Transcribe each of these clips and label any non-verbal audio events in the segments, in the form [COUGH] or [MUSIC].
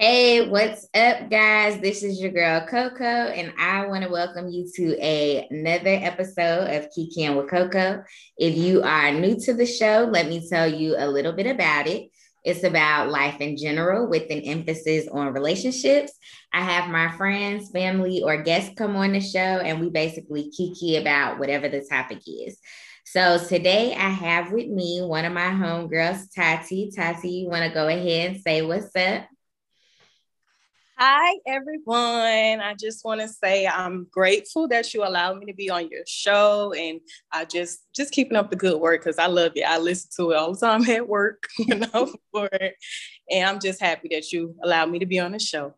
Hey, what's up, guys? This is your girl Coco, and I want to welcome you to a, another episode of Kikiing with Coco. If you are new to the show, let me tell you a little bit about it. It's about life in general with an emphasis on relationships. I have my friends, family, or guests come on the show, and we basically kiki about whatever the topic is. So today I have with me one of my homegirls, Tati. Tati, you want to go ahead and say what's up? Hi, everyone. I just want to say I'm grateful that you allowed me to be on your show, and I just just keeping up the good work because I love it. I listen to it all the time at work, [LAUGHS] you know, for it. and I'm just happy that you allowed me to be on the show.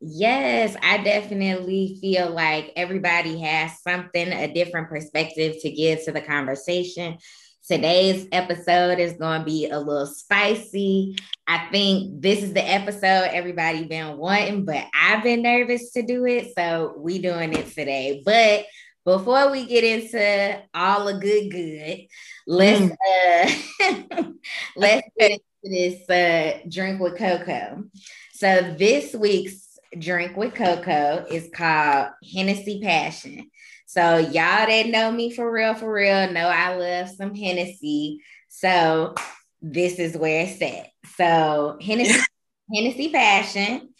Yes, I definitely feel like everybody has something, a different perspective to give to the conversation. Today's episode is going to be a little spicy. I think this is the episode everybody been wanting, but I've been nervous to do it, so we doing it today. But before we get into all the good good, let's mm. uh [LAUGHS] let's get into this uh drink with Coco. So this week's drink with Coco is called Hennessy Passion. So y'all that know me for real, for real, know I love some Hennessy. So this is where it's at. So Hennessy, [LAUGHS] Hennessy Passion.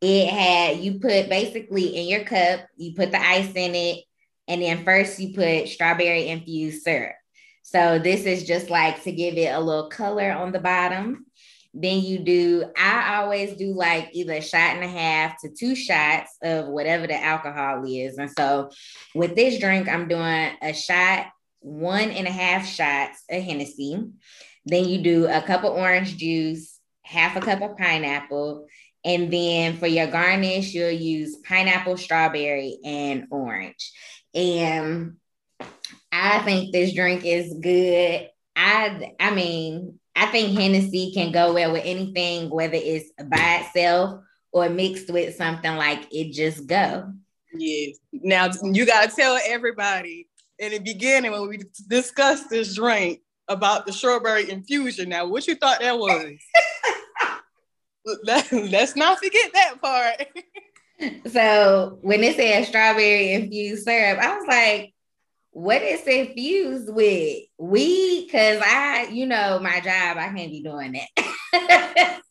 It had you put basically in your cup, you put the ice in it, and then first you put strawberry infused syrup. So this is just like to give it a little color on the bottom. Then you do, I always do like either a shot and a half to two shots of whatever the alcohol is. And so with this drink, I'm doing a shot, one and a half shots of Hennessy. Then you do a cup of orange juice, half a cup of pineapple. And then for your garnish, you'll use pineapple, strawberry, and orange. And I think this drink is good. I I mean, I think Hennessy can go well with anything, whether it's by itself or mixed with something like it just go. Yes. Now you gotta tell everybody in the beginning when we discussed this drink about the strawberry infusion. Now, what you thought that was? Let's not forget that part. [LAUGHS] so when it said strawberry infused syrup, I was like, what is infused with weed? Because I, you know, my job, I can't be doing that. [LAUGHS]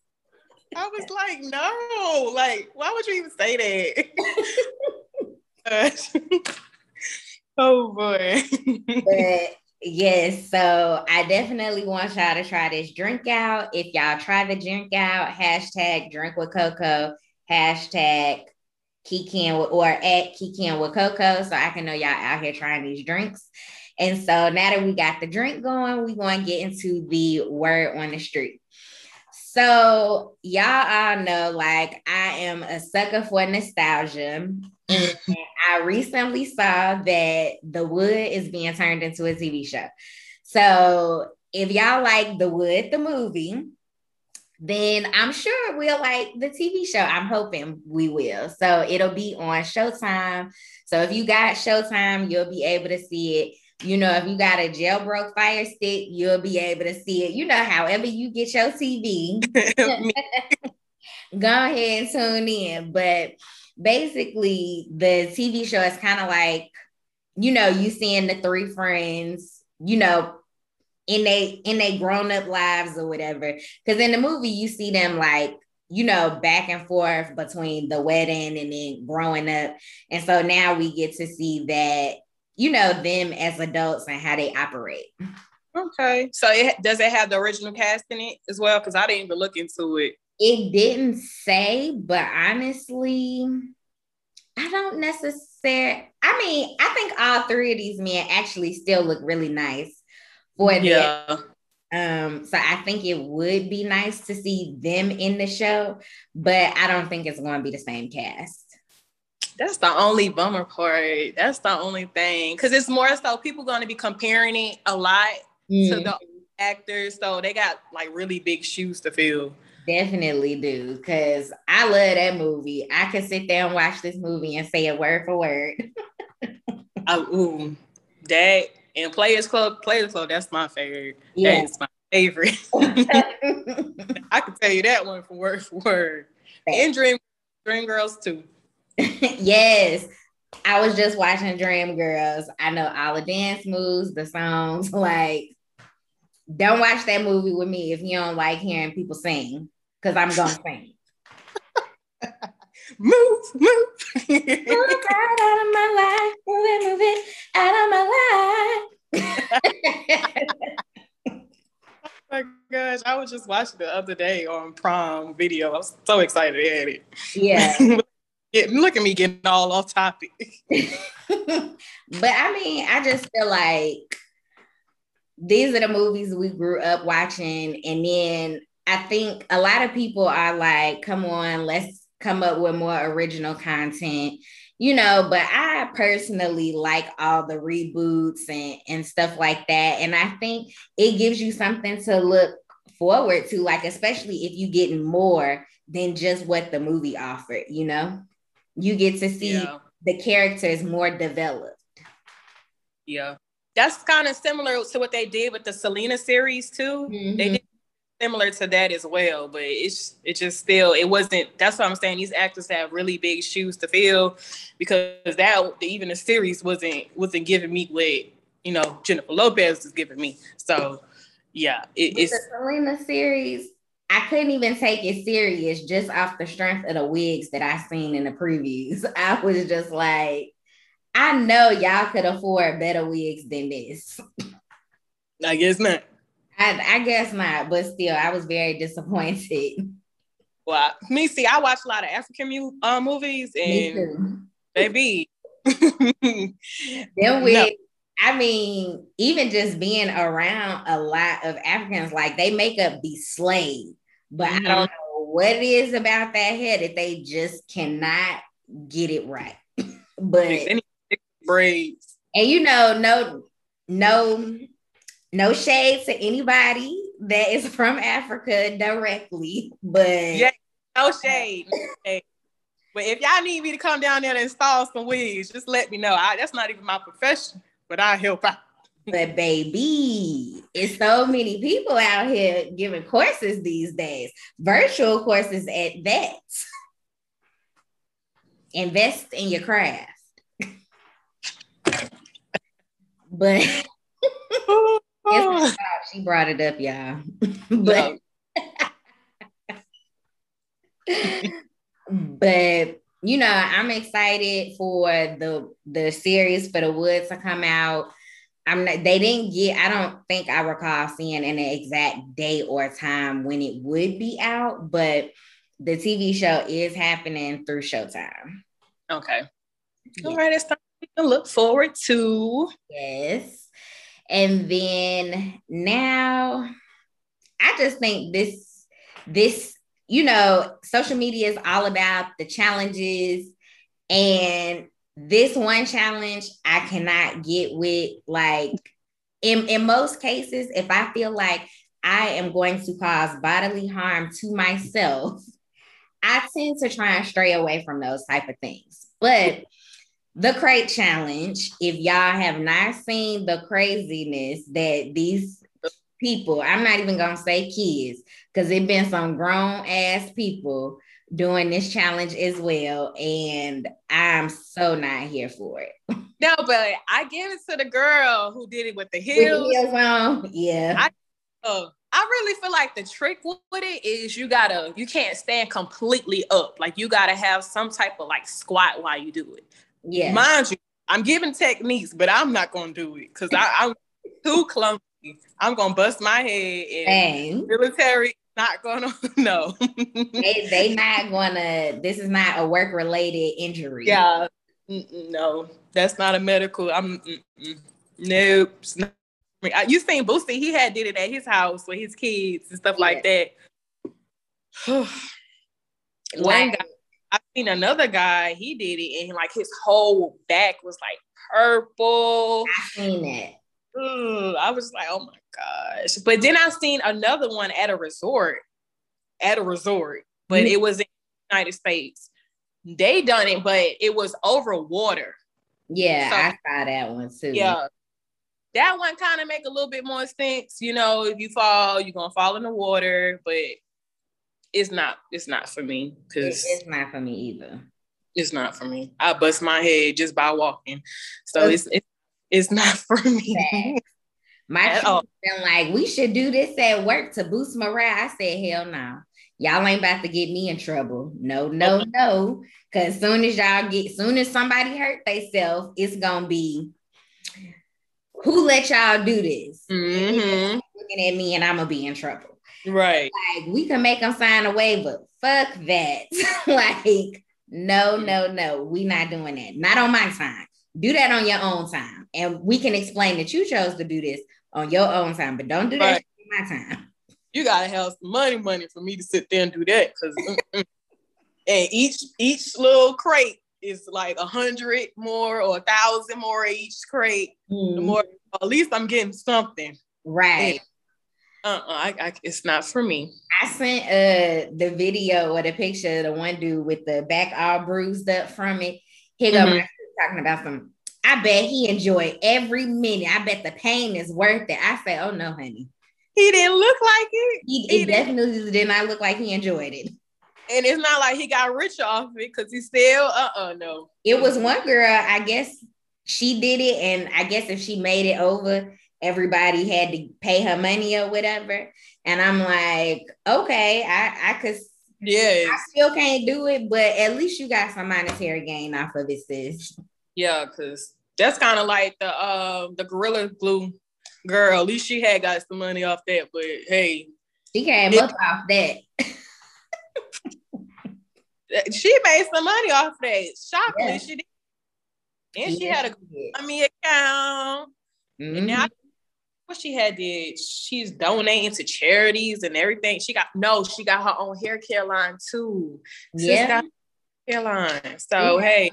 I was like, no, like, why would you even say that? [LAUGHS] oh boy. but yes, so I definitely want y'all to try this drink out. If y'all try the drink out, hashtag drink with Coco, hashtag Kikiing or at Kikiing with Coco, so I can know y'all out here trying these drinks. And so now that we got the drink going, we going to get into the word on the street. So y'all all know, like I am a sucker for nostalgia. I recently saw that The Wood is being turned into a TV show. So if y'all like The Wood, the movie, then I'm sure we'll like the TV show. I'm hoping we will. So it'll be on Showtime. So if you got Showtime, you'll be able to see it. You know, if you got a jailbroke fire stick, you'll be able to see it. You know, however you get your TV, [LAUGHS] go ahead and tune in. But basically, the TV show is kind of like, you know, you seeing the three friends, you know, in they in they grown up lives or whatever. Because in the movie, you see them like you know back and forth between the wedding and then growing up, and so now we get to see that you know them as adults and how they operate. Okay, so it does it have the original cast in it as well? Because I didn't even look into it. It didn't say, but honestly, I don't necessarily. I mean, I think all three of these men actually still look really nice for yeah. Um, so I think it would be nice to see them in the show, but I don't think it's going to be the same cast. That's the only bummer part. That's the only thing. Cause it's more so people going to be comparing it a lot mm. to the actors. So they got like really big shoes to fill. Definitely do. Cause I love that movie. I could sit there and watch this movie and say it word for word. [LAUGHS] I, ooh, that and Players Club, Players Club, that's my favorite. Yeah. That is my favorite. [LAUGHS] I can tell you that one for word for word. and Dream Dream Girls too. [LAUGHS] yes. I was just watching Dream Girls. I know all the dance moves, the songs. [LAUGHS] Like, don't watch that movie with me if you don't like hearing people sing, because I'm gonna sing. Move, move. move out, out of my life. Move it, move it out of my life. [LAUGHS] oh my gosh, I was just watching the other day on prom video. I was so excited at it. Yeah. [LAUGHS] look at me getting all off topic. [LAUGHS] but I mean, I just feel like these are the movies we grew up watching. And then I think a lot of people are like, come on, let's come up with more original content, you know. But I personally like all the reboots and, and stuff like that. And I think it gives you something to look forward to, like, especially if you're getting more than just what the movie offered, you know? You get to see yeah. the characters more developed. Yeah. That's kind of similar to what they did with the Selena series too. Mm-hmm. They did similar to that as well, but it's it just still it wasn't. That's what I'm saying. These actors have really big shoes to fill because that even the series wasn't wasn't giving me what you know Jennifer Lopez is giving me. So yeah, it, it's the Selena series. I couldn't even take it serious just off the strength of the wigs that I seen in the previews. [LAUGHS] I was just like, I know y'all could afford better wigs than this. I guess not. I, I guess not, but still, I was very disappointed. Well, me see, I watch a lot of African mu- uh, movies, and baby, [LAUGHS] then wigs. No. I mean, even just being around a lot of Africans, like they make up be slave, but mm-hmm. I don't know what it is about that head that they just cannot get it right. [LAUGHS] but braids. And you know, no, no, no shade to anybody that is from Africa directly, but yeah, no shade. No shade. But if y'all need me to come down there and install some wigs, just let me know. I, that's not even my profession, but I help out. But baby, it's so many people out here giving courses these days, virtual courses at that. Invest in your craft. [LAUGHS] but Oh. she brought it up, y'all. [LAUGHS] but [LAUGHS] but you know, I'm excited for the the series for the Woods to come out. I'm not, they didn't get, I don't think I recall seeing an exact date or time when it would be out, but the TV show is happening through Showtime. Okay. Yeah. All right, it's time can look forward to. Yes. And then now I just think this, this, you know, social media is all about the challenges and this one challenge I cannot get with. Like in, in most cases, if I feel like I am going to cause bodily harm to myself, [LAUGHS] I tend to try and stray away from those type of things. But the crate challenge, if y'all have not seen the craziness that these people, I'm not even gonna say kids, because it been some grown ass people doing this challenge as well. And I'm so not here for it. No, but I give it to the girl who did it with the heels. With heels on. Yeah. I, uh, I really feel like the trick with it is you gotta, you can't stand completely up. Like you gotta have some type of like squat while you do it. Yeah. Mind you, I'm giving techniques, but I'm not gonna do it because I'm too clumsy. I'm gonna bust my head and military not gonna [LAUGHS] no. they they not gonna. This is not a work related injury. Yeah, no, that's not a medical. I'm mm-mm. nope. You seen Boosie? He had did it at his house with his kids and stuff yeah. [SIGHS] like that. One guy, I seen another guy. He did it, and like his whole back was like purple. I seen it. Ugh, I was like, oh my gosh. But then I seen another one at a resort, at a resort, but mm-hmm. it was in the United States. They done it, but it was over water. Yeah, so, I saw that one too. Yeah. That one kind of make a little bit more sense. You know, if you fall, you're gonna fall in the water, but it's not it's not for me because it's not for me either. It's not for me. I bust my head just by walking, so it's it's, it's not [LAUGHS] for me. My been like, we should do this at work to boost morale. I said, hell no. Y'all ain't about to get me in trouble. No, no, no. Cause soon as y'all get, soon as somebody hurt themselves, it's gonna be who let y'all do this? Mm-hmm. Looking at me and I'm gonna be in trouble. Right. Like we can make them sign a waiver. Fuck that. [LAUGHS] like, no, no, no. We not doing that. Not on my time. Do that on your own time. And we can explain that you chose to do this on your own time, but don't do that right. my time. You gotta have some money, money for me to sit there and do that. Cause and each each little crate is like a hundred more or a thousand more each crate. Mm. The more at least I'm getting something. Right. Uh-uh, I, I, it's not for me. I sent uh the video or the picture of the one dude with the back all bruised up from it. Here mm-hmm. go talking about some I bet he enjoyed every minute. I bet the pain is worth it. I say, oh no, honey. He didn't look like it. He, he definitely did not look like he enjoyed it. And it's not like he got rich off it because he still, uh-uh, no. It was one girl, I guess she did it, and I guess if she made it over, everybody had to pay her money or whatever. And I'm like, okay, I, I could yeah. I still can't do it, but at least you got some monetary gain off of it, sis. Yeah, because that's kind of like the uh, the gorilla glue girl. At least she had got some money off that, but hey, she came it, up off that. [LAUGHS] she made some money off that. Shockingly, yeah. she did. And she had a money account. Mm-hmm. And now what she had did, she's donating to charities and everything. She got no, she got her own hair care line too. Yeah hairline. So hey,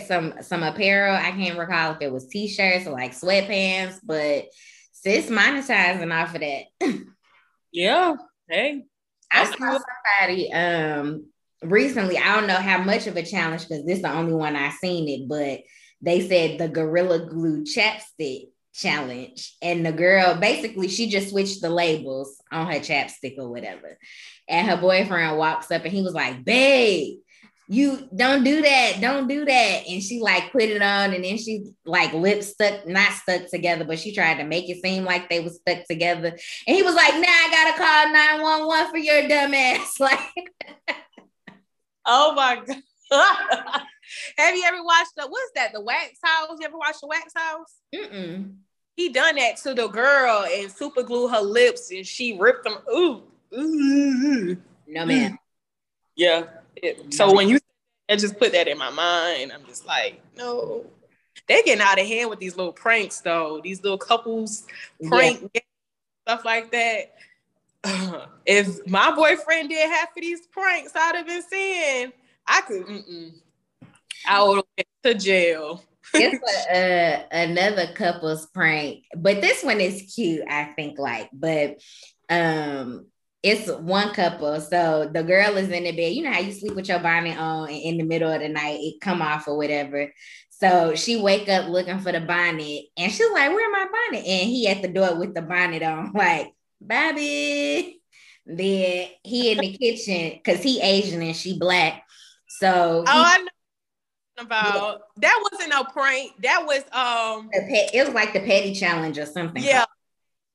some, some some apparel. I can't recall if it was t-shirts or like sweatpants, but sis monetizing off of that. [LAUGHS] yeah. Hey. I saw somebody um recently. I don't know how much of a challenge because this is the only one I seen it, but they said the Gorilla Glue chapstick challenge. And the girl basically she just switched the labels on her chapstick or whatever. And her boyfriend walks up and he was like, babe, you don't do that, don't do that. And she like put it on, and then she like lips stuck, not stuck together, but she tried to make it seem like they were stuck together. And he was like, "Now I gotta call 911 for your dumb ass." [LAUGHS] Like, oh my god. [LAUGHS] Have you ever watched the what's that? The Wax House? You ever watched the Wax House? Mm-mm. He done that to the girl and super glue her lips, and she ripped them. Ooh, ooh. No man. Yeah. It, so when you I just put that in my mind, I'm just like, no. They're getting out of hand with these little pranks, though. These little couples prank yeah. stuff like that. Uh, [SIGHS] if my boyfriend did half of these pranks I'd have been seeing, I could. Mm-mm. I would have went to jail. It's a, another couple's prank, but this one is cute. I think, like, but um, it's one couple. So the girl is in the bed. You know how you sleep with your bonnet on and in the middle of the night it come off or whatever. So she wake up looking for the bonnet and she's like, where my bonnet? And he at the door with the bonnet on, [LAUGHS] like, Bobby. Then he in the kitchen because he Asian and she black. So he, oh, I know about yeah. that wasn't no prank. That was um it was like the petty challenge or something. Yeah.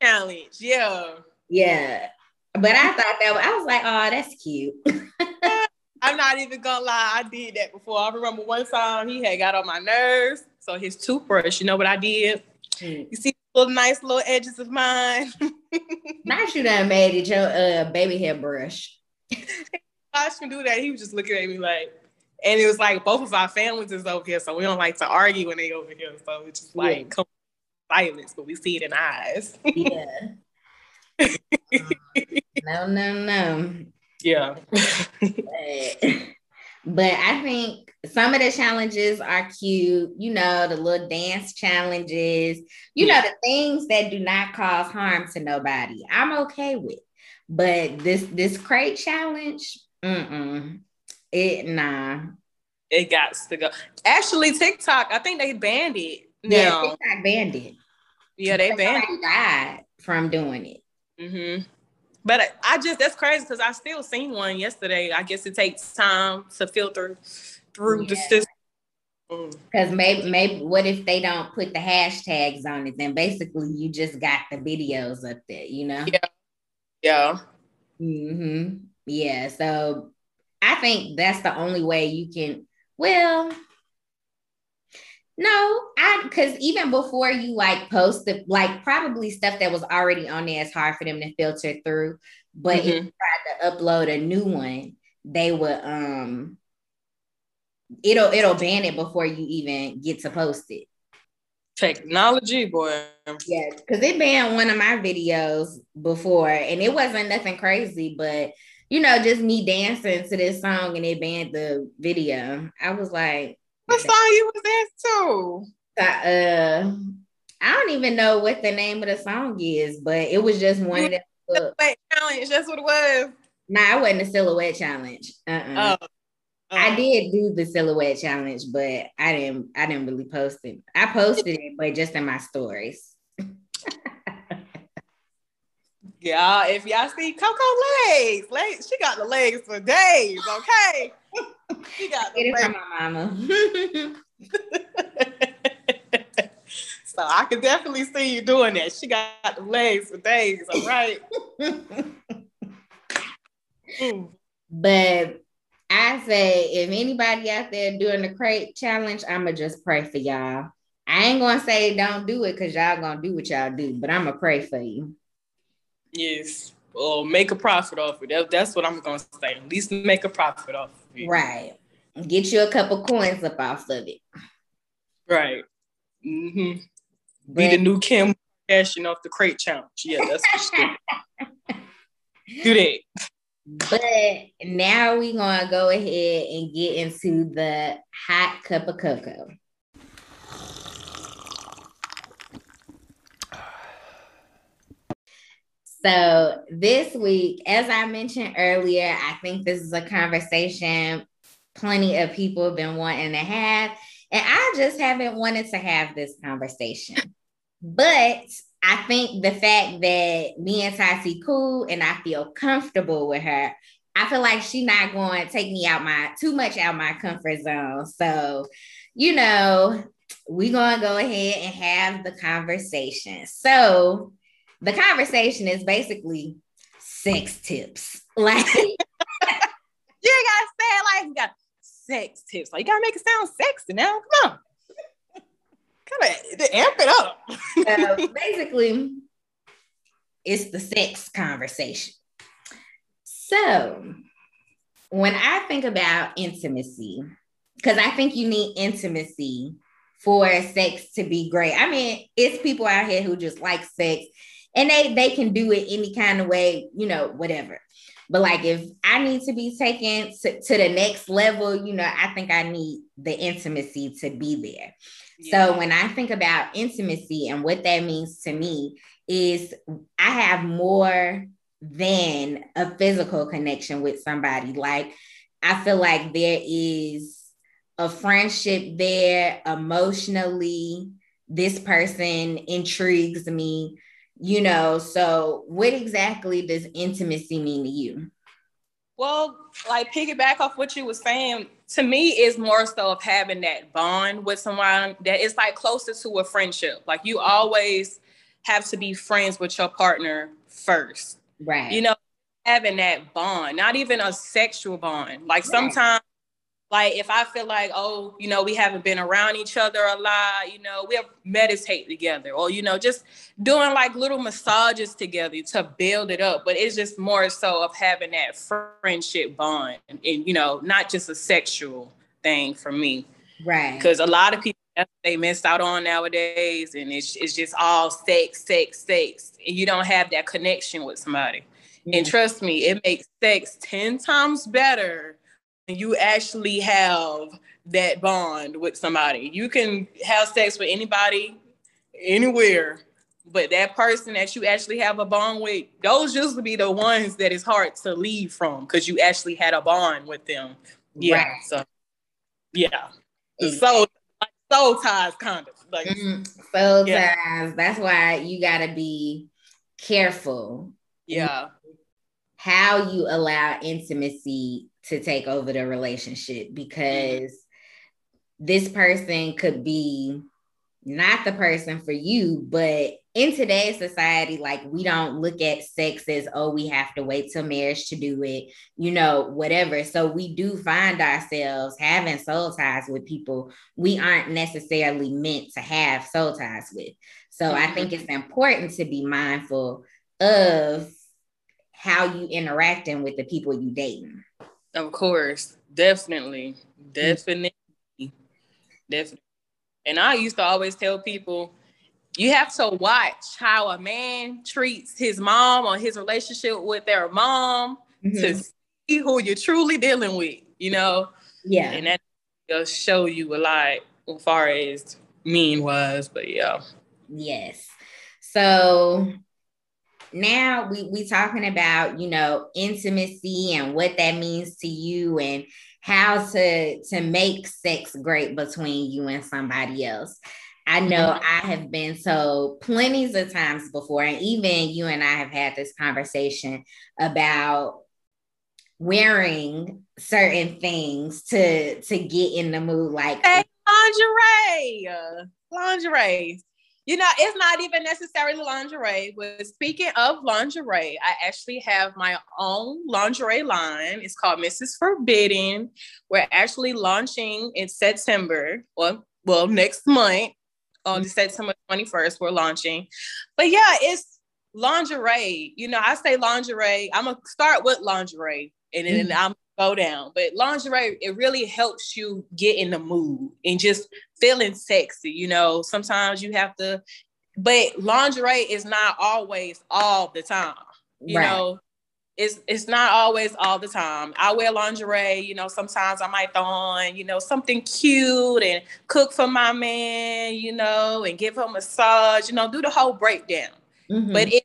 Challenge. Yeah. Yeah. But I thought that was, I was like, oh, that's cute. [LAUGHS] I'm not even gonna lie, I did that before. I remember one time he had got on my nerves. So his toothbrush, you know what I did? Mm. You see little nice little edges of mine. [LAUGHS] nice you done made it your uh, baby hair brush. I shouldn't do that. He was just looking at me like, and it was like both of our families is over here, so we don't like to argue when they over here. So it's just like yeah. silence, but we see it in eyes. yeah. [LAUGHS] no, no, no. Yeah. but, but I think some of the challenges are cute. You know, the little dance challenges, you yeah. know, the things that do not cause harm to nobody. I'm okay with. But this this crate challenge, mm-mm. It nah. It got to go. Actually, TikTok, I think they banned it. Now. Yeah, TikTok banned it. Yeah, they banned it. died from doing it. Mm-hmm. But I just that's crazy because I still seen one yesterday. I guess it takes time to filter through yeah. the system. Because maybe maybe what if they don't put the hashtags on it? Then basically you just got the videos up there, you know? Yeah. Yeah. Mm-hmm. Yeah. So I think that's the only way you can well no, I because even before you like post the like probably stuff that was already on there is hard for them to filter through. But mm-hmm. if you tried to upload a new one, they would um it'll it'll ban it before you even get to post it. Technology, boy. Yeah, because it banned one of my videos before, and it wasn't nothing crazy, but you know, just me dancing to this song and it banned the video. I was like, what song you was dancing to? Uh, I don't even know what the name of the song is, but it was just one of the silhouette challenge. That's what it was. Nah, it wasn't a silhouette challenge. Uh-uh. Oh. I oh. did do the silhouette challenge, but I didn't. I didn't really post it. I posted it, but just in my stories. Yeah, if y'all see Coco legs, legs, she got the legs for days. Okay, she got the Get legs. it from my mama. [LAUGHS] so I can definitely see you doing that. She got the legs for days. All right. [LAUGHS] But I say if anybody out there doing the crate challenge, I'ma just pray for y'all. I ain't gonna say don't do it because y'all gonna do what y'all do, but I'ma pray for you. Yes. Well, make a profit off it. That, that's what I'm gonna say. At least make a profit off of it. Right. Get you a couple coins up off of it. Right. Mm-hmm. But, Be the new Kim cashing off the crate challenge. Yeah, that's what [LAUGHS] do that. But now we're gonna go ahead and get into the hot cup of cocoa. So this week, as I mentioned earlier, I think this is a conversation plenty of people have been wanting to have, and I just haven't wanted to have this conversation. But I think the fact that me and Tati cool and I feel comfortable with her, I feel like she not going to take me out my too much out my comfort zone. So, you know, we're going to go ahead and have the conversation. So, the conversation is basically sex tips. [LAUGHS] Like [LAUGHS] you gotta say it like you got sex tips. Like you gotta make it sound sexy now. Come on kind of amp it up. uh, [LAUGHS] basically, it's the sex conversation. So, when I think about intimacy, because I think you need intimacy for sex to be great. I mean, it's people out here who just like sex and they they can do it any kind of way, you know, whatever. But like if I need to be taken to, to the next level, you know, I think I need the intimacy to be there. So when I think about intimacy and what that means to me is I have more than a physical connection with somebody. Like I feel like there is a friendship there emotionally. This person intrigues me, you know. So, what exactly does intimacy mean to you? Well, like piggyback off what you were saying, to me is more so of having that bond with someone that is like closer to a friendship. Like you always have to be friends with your partner first. Right. You know, having that bond, not even a sexual bond. Like right. sometimes like if I feel like, oh, you know, we haven't been around each other a lot, you know, we'll meditate together or, you know, just doing like little massages together to build it up. But it's just more so of having that friendship bond and, and you know, not just a sexual thing for me. Right. Because a lot of people they missed out on nowadays and it's, it's just all sex, sex, sex. And you don't have that connection with somebody. Mm-hmm. And trust me, it makes sex 10 times better you actually have that bond with somebody. You can have sex with anybody, anywhere, but that person that you actually have a bond with, those usually be the ones that is hard to leave from because you actually had a bond with them. Yeah. Right. So, yeah. So, like soul ties, kind of like mm-hmm. soul yeah. ties. That's why you got to be careful. Yeah how you allow intimacy to take over the relationship because this person could be not the person for you, but in today's society, like we don't look at sex as, oh, we have to wait till marriage to do it, you know, whatever. So we do find ourselves having soul ties with people we aren't necessarily meant to have soul ties with. So mm-hmm. I think it's important to be mindful of how you interacting with the people you dating. Of course, definitely, definitely, mm-hmm. definitely. And I used to always tell people, you have to watch how a man treats his mom or his relationship with their mom mm-hmm. to see who you're truly dealing with, you know? Yeah. And that will show you a lot as far as mean was, but yeah. Yes. So now we we talking about, you know, intimacy and what that means to you and how to to make sex great between you and somebody else. I know mm-hmm. I have been so plenty of times before, and even you and I have had this conversation about wearing certain things to to get in the mood, like hey, lingerie, lingerie. You know, it's not even necessarily lingerie. But speaking of lingerie, I actually have my own lingerie line. It's called Mrs. Forbidden. We're actually launching in September, well, well, next month on mm-hmm. September 21st, we're launching. But yeah, it's lingerie. You know, I say lingerie. I'm gonna start with lingerie and then mm-hmm. I'm go down. But lingerie, it really helps you get in the mood and just feeling sexy. You know, sometimes you have to, but lingerie is not always all the time. You right. know, it's it's not always all the time. I wear lingerie, you know, sometimes I might throw on, you know, something cute and cook for my man, you know, and give him a massage, you know, do the whole breakdown. Mm-hmm. But it,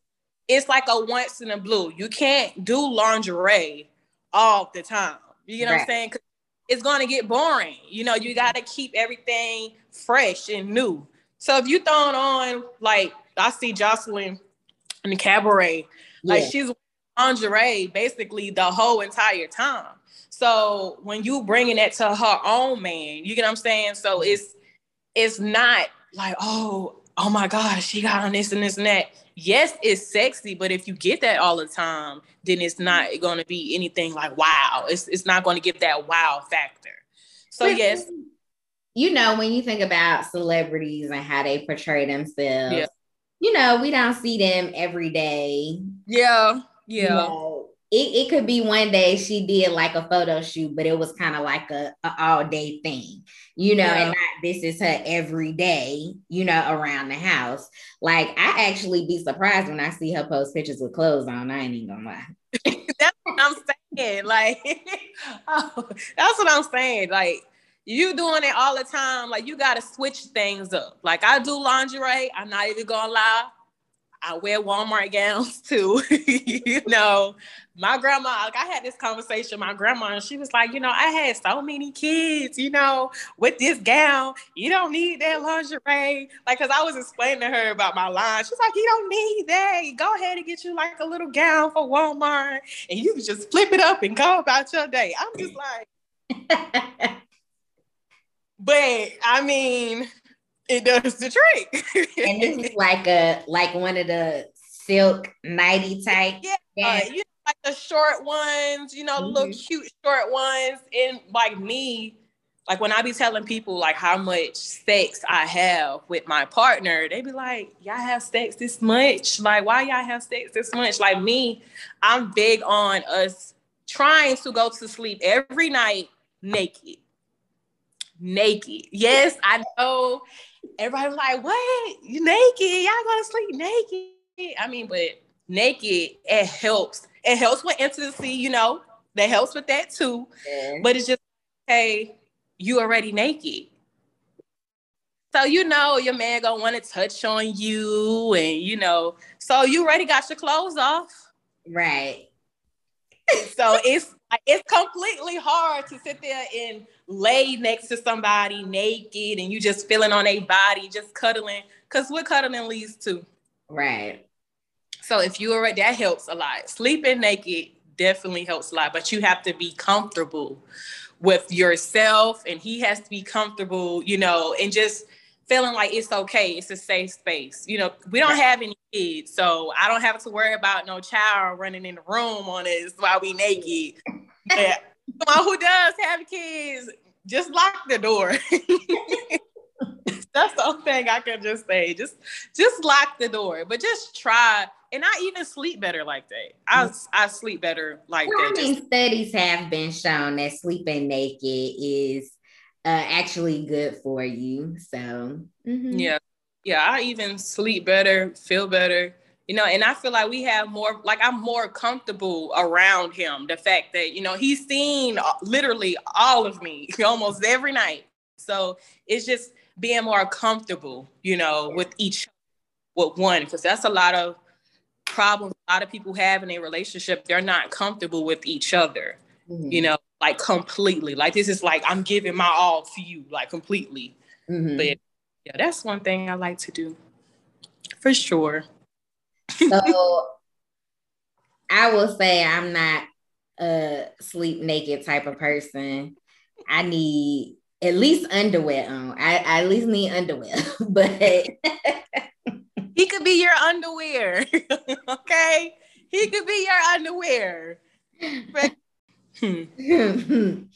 it's like a once in a blue. You can't do lingerie all the time. You know right. what I'm saying? It's going to get boring. You know, you got to keep everything fresh and new. So if you throwing on like I see Joseline in the cabaret, yeah. like she's lingerie basically the whole entire time. So when you bringing that to her own man, you get what I'm saying? So mm-hmm. it's it's not like, oh, oh my gosh, she got on this and this and that. Yes, it's sexy, but if you get that all the time, then it's not going to be anything like wow. It's it's not going to give that wow factor. So yes, you know when you think about celebrities and how they portray themselves, yeah. you know we don't see them every day. Yeah yeah. You know, it, it could be one day she did like a photo shoot, but it was kind of like a, a, all day thing, you know, yeah. and not this is her every day, you know, around the house. Like I actually be surprised when I see her post pictures with clothes on. I ain't even gonna lie. [LAUGHS] that's what I'm saying. Like, [LAUGHS] oh, that's what I'm saying. Like, you doing it all the time. Like, you gotta switch things up. Like, I do lingerie. I'm not even gonna lie. I wear Walmart gowns too. [LAUGHS] you know, my grandma, like I had this conversation, with my grandma, and she was like, you know, I had so many kids, you know, with this gown, you don't need that lingerie. Like, cause I was explaining to her about my line. She's like, you don't need that. Go ahead and get you like a little gown for Walmart and you can just flip it up and go about your day. I'm just like, [LAUGHS] but I mean, it does the trick. and this is like a like one of the silk nighty type. Yeah, uh, you know, like the short ones, you know, mm-hmm. little cute short ones. And like me, like when I be telling people like how much sex I have with my partner, they be like, Y'all have sex this much? Like, why y'all have sex this much? Like me, I'm big on us trying to go to sleep every night naked. Naked. Yes, I know everybody was like, "What? You naked? Y'all gonna sleep naked?" I mean, but naked it helps. It helps with intimacy, you know. That helps with that too. Yeah. But it's just, hey, you already naked. So you know your man gonna want to touch on you, and you know, so you already got your clothes off, right? [LAUGHS] so it's it's completely hard to sit there and lay next to somebody naked and you just feeling on a body, just cuddling. Cause what cuddling leads to. Right. So if you already that helps a lot. Sleeping naked definitely helps a lot. But you have to be comfortable with yourself, and he has to be comfortable, you know, and just feeling like it's okay. It's a safe space. You know, we don't have any kids, so I don't have to worry about no child running in the room on us while we naked. yeah. Someone who does have kids, just lock the door. [LAUGHS] That's the only thing I can just say. Just just lock the door, but just try. And I even sleep better like that. I mm. I sleep better like well, that. I mean, studies have been shown that sleeping naked is uh, actually good for you. So mm-hmm. yeah, yeah. I even sleep better, feel better you know and i feel like we have more like i'm more comfortable around him the fact that you know he's seen literally all of me [LAUGHS] almost every night so it's just being more comfortable you know with each with one because that's a lot of problems a lot of people have in a relationship they're not comfortable with each other mm-hmm. you know like completely like this is like i'm giving my all to you like completely mm-hmm. but yeah that's one thing i like to do for sure [LAUGHS] so I will say I'm not a sleep naked type of person. I need at least underwear on. I, I at least need underwear, [LAUGHS] but he could be your underwear. [LAUGHS] okay, he could be your underwear. [LAUGHS]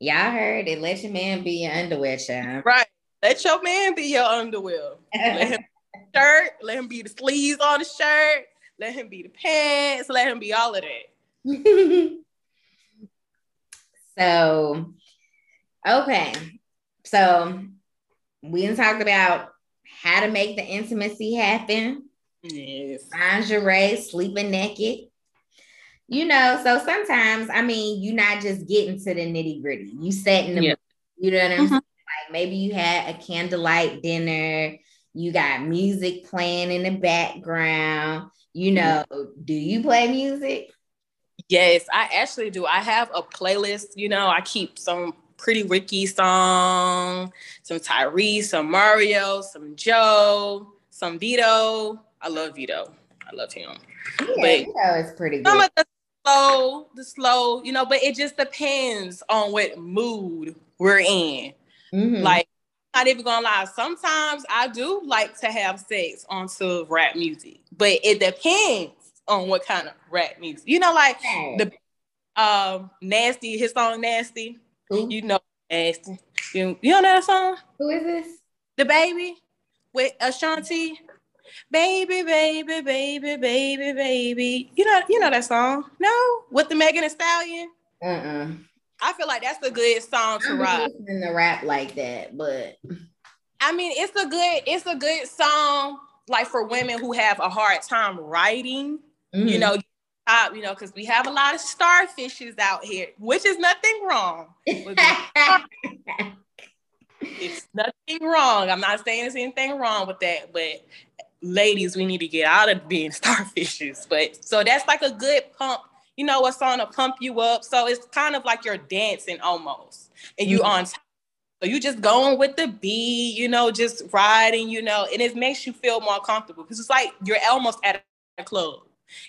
Y'all heard it. Let your man be your underwear, child. Right. Let your man be your underwear. Let him shirt, let him be the sleeves on the shirt, let him be the pants, let him be all of that. [LAUGHS] so, okay. So, we done talked about how to make the intimacy happen. Yes. Lingerie, sleeping naked. You know, so sometimes, I mean, you're not just getting to the nitty gritty. You setting the, yeah. you know what I'm mm-hmm. saying? Like maybe you had a candlelight dinner you got music playing in the background. You know, do you play music? Yes, I actually do. I have a playlist. You know, I keep some Pretty Ricky song, some Tyrese, some Mario, some Joe, some Vedo. I love Vedo. I love him. Yeah, but Vedo is pretty good. Some of the slow, the slow, you know, but it just depends on what mood we're in. Mm-hmm. Like not even gonna lie. Sometimes I do like to have sex onto rap music, but it depends on what kind of rap music. You know, like the um nasty, his song Nasty. Ooh. You know Nasty. You, you know that song? Who is this? The baby with Ashanti. Baby, baby, baby, baby, baby. You know, you know that song? No, with the Megan Thee Stallion. Uh-uh. I feel like that's a good song to rock. In the rap like that, but I mean, it's a good, it's a good song like for women who have a hard time writing. Mm. You know, uh, you know, because we have a lot of starfishes out here, which is nothing wrong. [LAUGHS] it's nothing wrong. I'm not saying there's anything wrong with that, but ladies, we need to get out of being [LAUGHS] starfishes. But so that's like a good pump you know, a song to pump you up. So it's kind of like you're dancing almost, and you mm-hmm. on top. So you just going with the beat, you know, just riding, you know, and it makes you feel more comfortable because it's like you're almost at a club.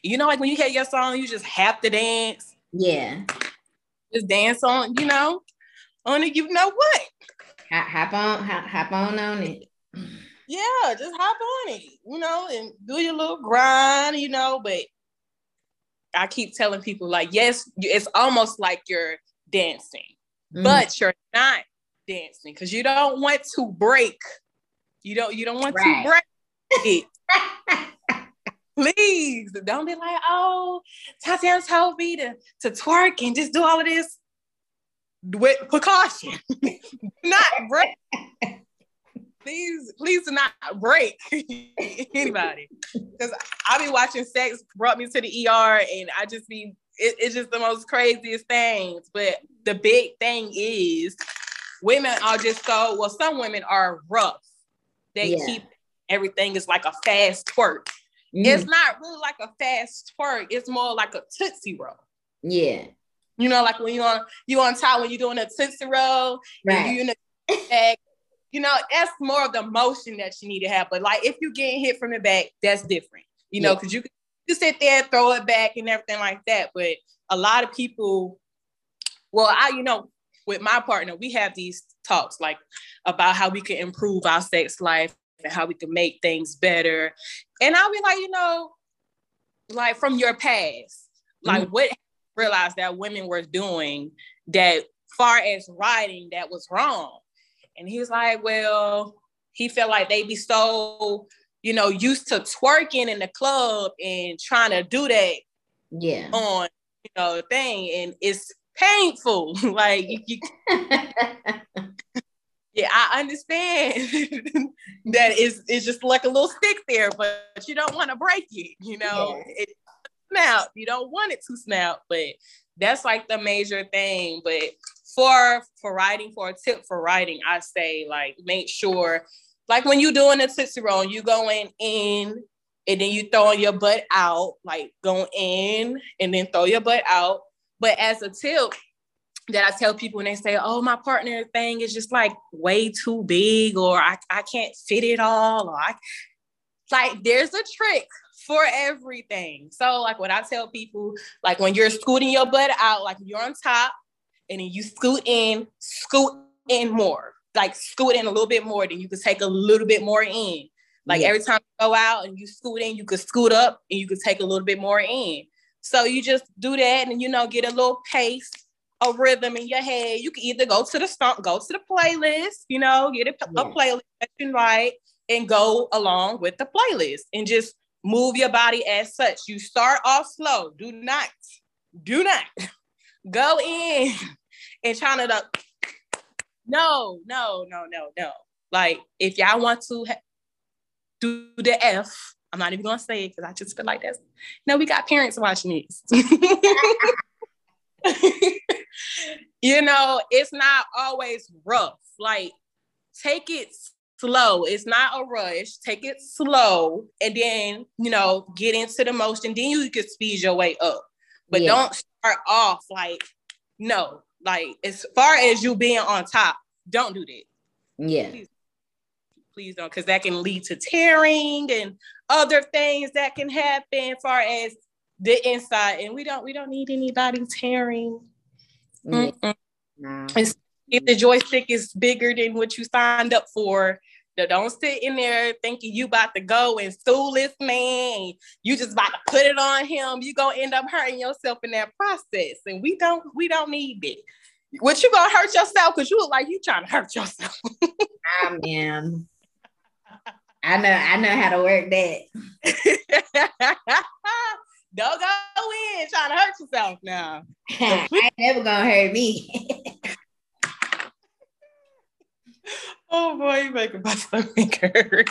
You know, like when you hear your song, you just have to dance. Yeah. Just dance on, you know, on it. You know what? Hop on, hop, hop on on it. Yeah, just hop on it, you know, and do your little grind, you know, but I keep telling people like, yes, it's almost like you're dancing, mm. but you're not dancing because you don't want to break. You don't. You don't want right. to break it. [LAUGHS] Please don't be like, oh, Tatiana told me to, to twerk and just do all of this with precaution. [LAUGHS] not break please, please do not break [LAUGHS] anybody. Because I be watching sex brought me to the ER and I just be, it, it's just the most craziest things. But the big thing is women are just so, well, some women are rough. They yeah. keep everything is like a fast twerk. Mm. It's not really like a fast twerk. It's more like a tootsie roll. Yeah. You know, like when you on you on top when you're doing a tootsie roll, right. you in the bag you know, that's more of the motion that you need to have. But like if you're getting hit from the back, that's different, you know, because yeah. you can you sit there, throw it back and everything like that. But a lot of people, well, I, you know, with my partner, we have these talks like about how we can improve our sex life and how we can make things better. And I'll be like, you know, like from your past, like mm-hmm. what realized that women were doing that far as writing that was wrong. And he was like, well, he felt like they be so, you know, used to twerking in the club and trying to do that yeah. on you know thing. And it's painful. [LAUGHS] Like you, you [LAUGHS] yeah i understand [LAUGHS] that it's, it's just like a little stick there but you don't want to break it you know? Yeah. it snap. You don't want it to snap but that's like the major thing. But for for writing for a tip for writing i say like make sure like when you're doing a tootsie roll you going in and then you throwing your butt out, like going in and then throw your butt out. But as a tip that I tell people when they say, oh, my partner thing is just like way too big, or I, I can't fit it all, or I like there's a trick for everything. So, like what I tell people, like when you're scooting your butt out, like you're on top and then you scoot in, scoot in more, like scoot in a little bit more, then you can take a little bit more in. Like every time you go out and you scoot in, you could scoot up and you could take a little bit more in. So you just do that and you know get a little pace, a rhythm in your head. You can either go to the stomp, go to the playlist, you know, get a, yeah. a playlist that you and go along with the playlist and just move your body as such. You start off slow. Do not, do not [LAUGHS] go in and trying to no, no, no, no, no. Like if y'all want to do the F. I'm not even gonna say it because I just feel like that's no, we got parents watching this. [LAUGHS] you know, it's not always rough. Like, take it slow. It's not a rush. Take it slow, and then you know, get into the motion. Then you can speed your way up. But yeah. don't start off like no. Like as far as you being on top, don't do that. Yeah. Please please don't, because that can lead to tearing and other things that can happen as far as the inside. And we don't we don't need anybody tearing. No. If the joystick is bigger than what you signed up for, don't sit in there thinking you about to go and sue this man. You just about to put it on him. You gonna end up hurting yourself in that process. And we don't we don't need it. What you gonna hurt yourself because you look like you trying to hurt yourself. I am. I know, I know how to work that. [LAUGHS] Don't go in trying to hurt yourself now. [LAUGHS] I ain't never gonna hurt me. [LAUGHS] oh boy, you making my stomach hurt.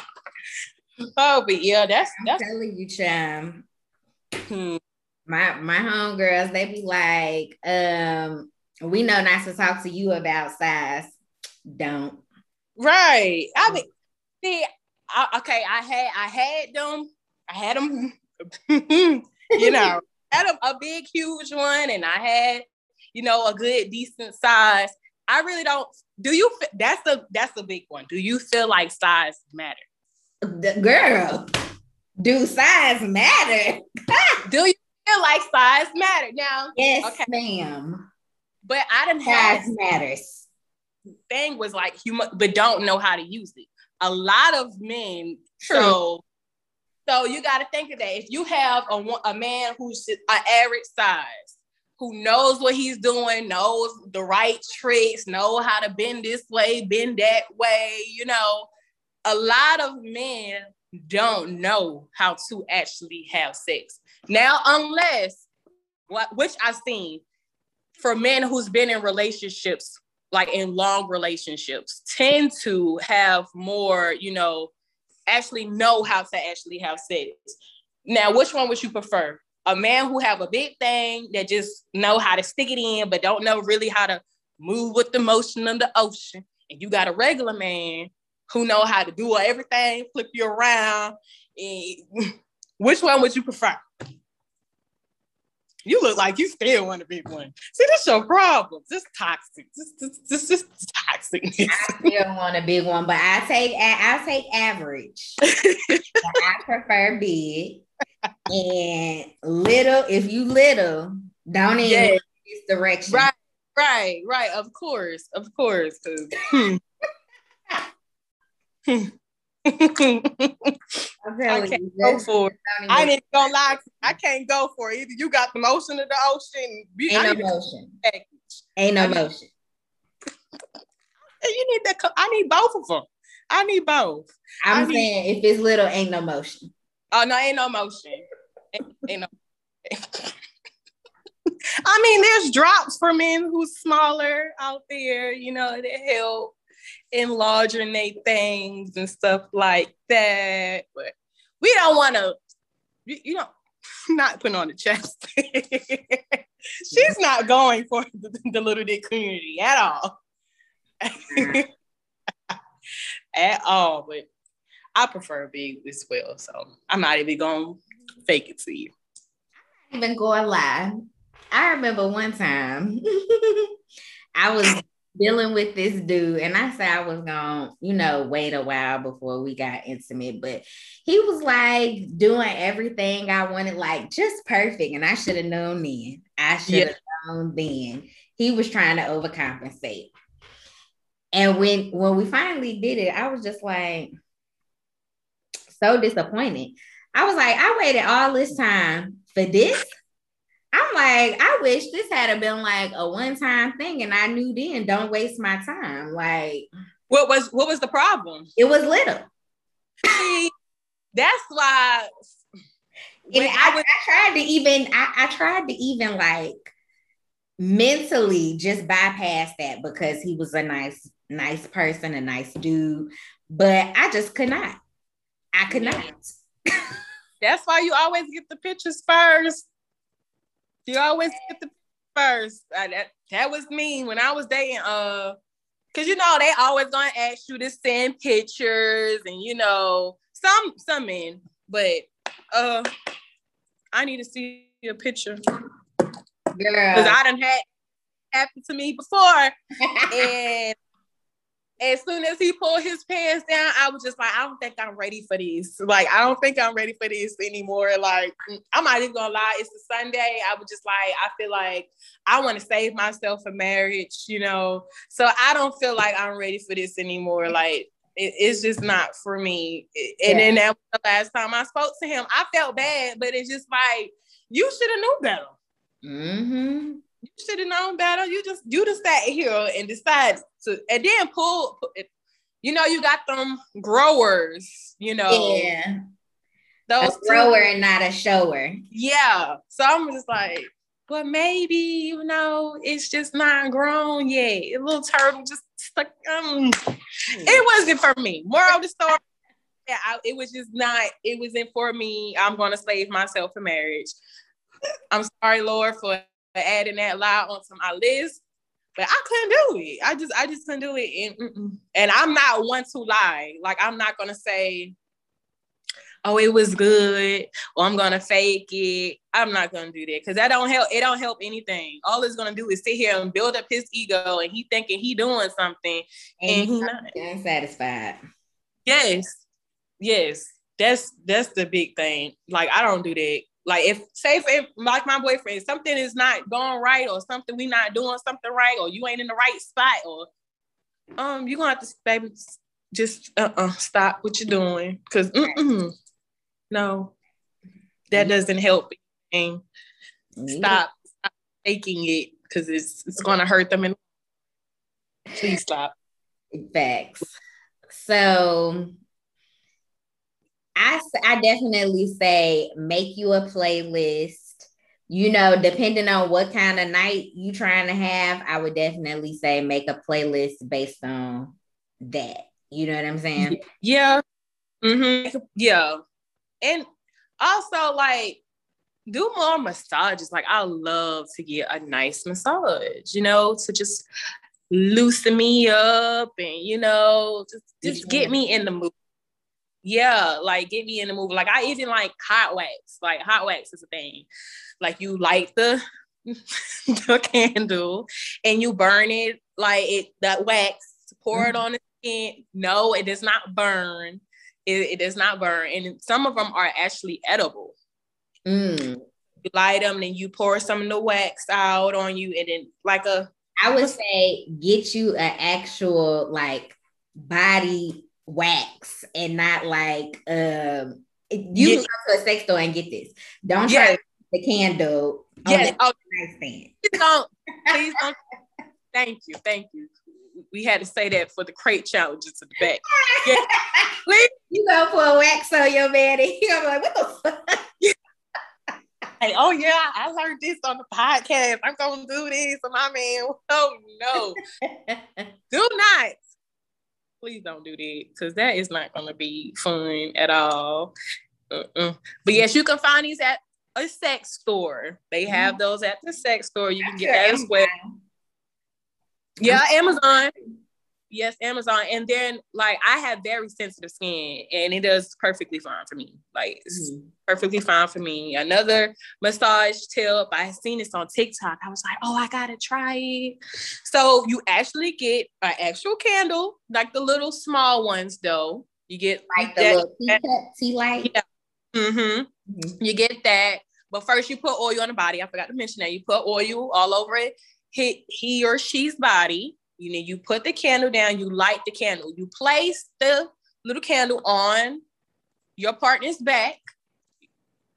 Oh, but yeah, that's that's I'm telling you, Cham. Hmm. My my homegirls, they be like, um, we know not to talk to you about size. Don't. Right. I mean, see, I, okay, I had I had them, I had them, [LAUGHS] you know, [LAUGHS] had a, a big, huge one, and I had, you know, a good, decent size. I really don't. Do you? That's a that's a big one. Do you feel like size matter? The girl, do size matter? [LAUGHS] do you feel like size matter? Now, yes, okay. ma'am. But I didn't have size matters. Thing was like human, but don't know how to use it a lot of men. True. So, so you got to think of that. If you have a, a man who's an average size, who knows what he's doing, knows the right tricks, know how to bend this way, bend that way, you know, a lot of men don't know how to actually have sex. Now, unless which I've seen for men who's been in relationships like in long relationships tend to have more, you know, actually know how to actually have sex. Now, which one would you prefer? A man who have a big thing that just know how to stick it in, but don't know really how to move with the motion of the ocean. And you got a regular man who know how to do everything, flip you around. And [LAUGHS] which one would you prefer? You look like you still want a big one. See, this your problem. This toxic. This this this, this toxic. I still want a big one, but I take I take average. [LAUGHS] I prefer big and little. If you little, Don't even yes. this direction. Right, right, right. Of course, of course. I can't go for it. I ain't gonna lie. I can't go for it. Either you got the motion of the ocean. Ain't no motion. Ain't no motion. You need that. I need both of them. I need both. I'm saying if it's little, ain't no motion. Oh no, ain't no motion. [LAUGHS] Ain't, no. I mean, there's drops for men who's smaller out there, you know, that help enlarging their things and stuff like that. But we don't want to, you, you know, [LAUGHS] not putting on the chest. [LAUGHS] She's not going for the, the little dick community at all. at all. But I prefer big as well. So I'm not even going fake it to you. I'm not even going to lie. I remember one time [LAUGHS] I was dealing with this dude, and I said I was gonna, you know, wait a while before we got intimate, but he was like doing everything I wanted, like just perfect. And I should have known then. I should have yeah. known then. He was trying to overcompensate. And when when we finally did it, I was just like so disappointed. I was like, I waited all this time for this. I'm like, I wish this had been like a one-time thing, and I knew then, don't waste my time. Like, what was what was the problem? It was little. See, That's why. And I, I, was, I tried to even, I, I tried to even like mentally just bypass that because he was a nice, nice person, a nice dude, but I just could not. I could not. That's why you always get the pictures first. You always get the first. Uh, that that was me when I was dating. Uh, cause you know they always gonna ask you to send pictures, and you know some some men, but uh, I need to see a picture. Girl, because I done had happened to me before, [LAUGHS] and as soon as he pulled his pants down, I was just like, I don't think I'm ready for this. Like, I don't think I'm ready for this anymore. Like, I'm not even gonna lie, it's a Sunday. I was just like, I feel like I want to save myself for marriage, you know. So I don't feel like I'm ready for this anymore. Like, it, it's just not for me. And yeah. then that was the last time I spoke to him. I felt bad, but it's just like, you should have knew better. Mm-hmm you should have known better. You just you just sat here and decided to and then pull, you know, you got them growers, you know. Yeah. Those a grower two, and not a shower. Yeah. So I'm just like, but maybe, you know, it's just not grown yet. A little turtle just stuck. Um, it wasn't for me. Moral of the story. Yeah, I, it was just not, it wasn't for me. I'm gonna save myself for marriage. I'm sorry, Lord, for adding that lie onto my list. But I couldn't do it. I just, I just couldn't do it. And, and I'm not one to lie. Like I'm not gonna say, "Oh, it was good," or I'm gonna fake it. I'm not gonna do that because that don't help. It don't help anything. All it's gonna do is sit here and build up his ego, and he thinking he doing something, and, and he not satisfied. Yes, yes, that's that's the big thing. Like I don't do that. Like if say if, if like my boyfriend, something is not going right or something we not doing something right or you ain't in the right spot or um you gonna have to baby just uh-uh stop what you're doing. Because no that mm-hmm. doesn't help and stop, stop taking it because it's it's gonna hurt them and please stop. Facts. So I, I definitely say make you a playlist. You know, depending on what kind of night you trying to have, I would definitely say make a playlist based on that. You know what I'm saying? Yeah. Mm-hmm. Yeah. And also like do more massages. Like I love to get a nice massage, you know, to just loosen me up and you know, just just get me in the mood yeah, like get me in the movie. Like I even like hot wax. Like hot wax is a thing. Like you light the [LAUGHS] the candle and you burn it like it that wax, pour mm-hmm. it on the skin. No, it does not burn. It, it, does not burn. And some of them are actually edible. Mm. You light them, and you pour some of the wax out on you, and then like a. I would say get you an actual like body wax and not like um you yeah. go to a sex store and get this. Don't try the candle. Yes. Oh, nightstand. Please don't. Please don't. thank you. Thank you. We had to say that for the crate challenges in the back. Yeah. Please. [LAUGHS] You go for a wax on your man, and you're like, what the fuck? Hey, oh yeah, I learned this on the podcast. I'm gonna do this, and my man. Oh no, [LAUGHS] do not. Please don't do that because that is not gonna be fun at all. Uh-uh. But yes, you can find these at a sex store. They have mm-hmm. those at the sex store. You can get that as well. Yeah, Amazon. Yes, Amazon. And then like I have very sensitive skin and it does perfectly fine for me. Like mm. perfectly fine for me. Another massage tip. I seen this on TikTok. I was like, oh, I gotta try it. So you actually get an actual candle, like the little small ones though. You get like the that, little tea, tea light. Yeah. Mm-hmm. mm-hmm. You get that. But first you put oil on the body. I forgot to mention that. You put oil all over it. Hit he or she's body you know, you put the candle down, you light the candle, you place the little candle on your partner's back.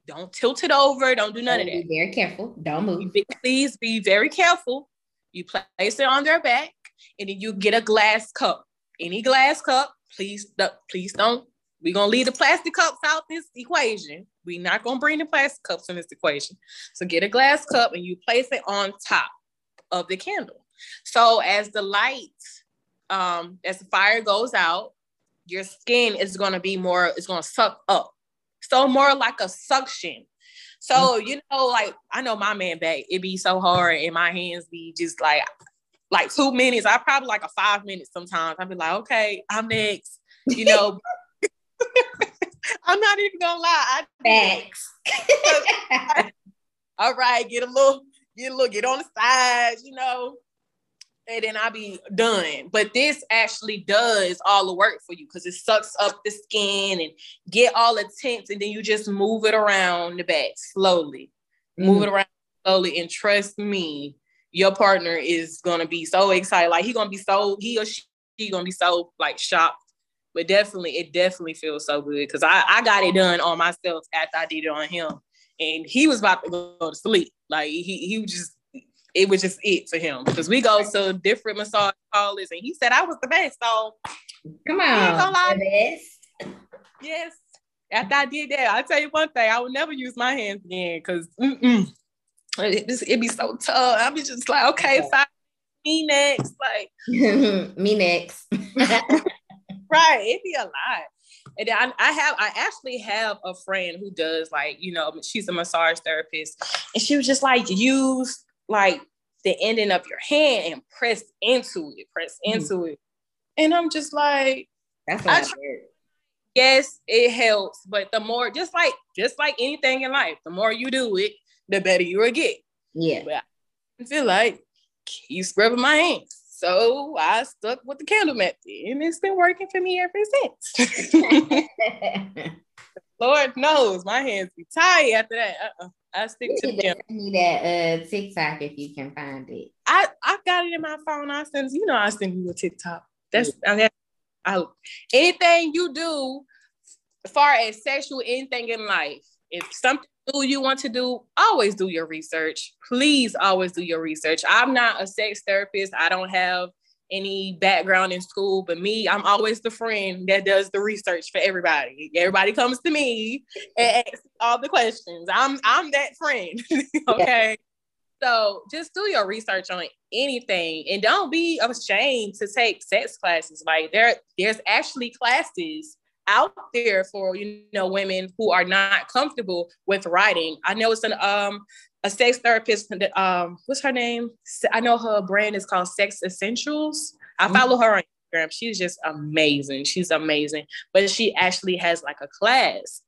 Don't tilt it over, don't do none of oh, that. Be very careful. Don't move. Please be very careful. You place it on their back, and then you get a glass cup. Any glass cup, please, please don't. We're gonna leave the plastic cups out this equation. We're not gonna bring the plastic cups in this equation. So get a glass cup and you place it on top of the candle. So as the light, um, as the fire goes out, your skin is gonna be more, it's gonna suck up. So more like a suction. So mm-hmm. you know, like I know my man back, it be so hard and my hands be just like like two minutes. I probably like a five minutes sometimes. I'd be like, okay, I'm next. You know. [LAUGHS] I'm not even gonna lie. I Thanks. [LAUGHS] all right, get a little, get a little, get on the sides, you know and then I'll be done. But this actually does all the work for you because it sucks up the skin and get all the tints, and then you just move it around the back slowly. Mm. Move it around slowly, and trust me, your partner is gonna be so excited. Like he gonna be so he or she, gonna be so like shocked. But definitely, it definitely feels so good because I, I got it done on myself after I did it on him. And he was about to go to sleep. Like he he was just it was just it for him because we go to different massage parlors and he said I was the best. So come on, yes. After I did that, I tell you one thing: I would never use my hands again because it it'd be so tough. I'd be just like, okay, fine, me next, like [LAUGHS] me next. [LAUGHS] right, it'd be a lot. And I, I have, I actually have a friend who does like, you know, she's a massage therapist, and she was just like, use like the ending of your hand and press into it, press mm-hmm. into mm. it. And I'm just like, that's what I, I yes, it helps, but the more just like just like anything in life, the more you do it, the better you will get. Yeah. But I feel like keep scrubbing my hands. So I stuck with the candle method and it's been working for me ever since. [LAUGHS] [LAUGHS] [LAUGHS] Lord knows my hands be tired after that. Uh-uh. I stick you to them. Me that uh TikTok if you can find it. I I got it in my phone. I send you know I send you a TikTok. That's yeah. I, mean, I anything you do, as far as sexual anything in life, if something new you want to do, always do your research. Please always do your research. I'm not a sex therapist. I don't have any background in school, but me, I'm always the friend that does the research for everybody. Everybody comes to me and [LAUGHS] asks all the questions. I'm I'm that friend. [LAUGHS] okay. So just do your research on anything and don't be ashamed to take sex classes. Like there, there's actually classes out there for you know women who are not comfortable with writing. I know it's an um a sex therapist. Um, what's her name? I know her brand is called Sex Essentials. I mm-hmm. follow her on Instagram. She's just amazing. She's amazing. But she actually has like a class,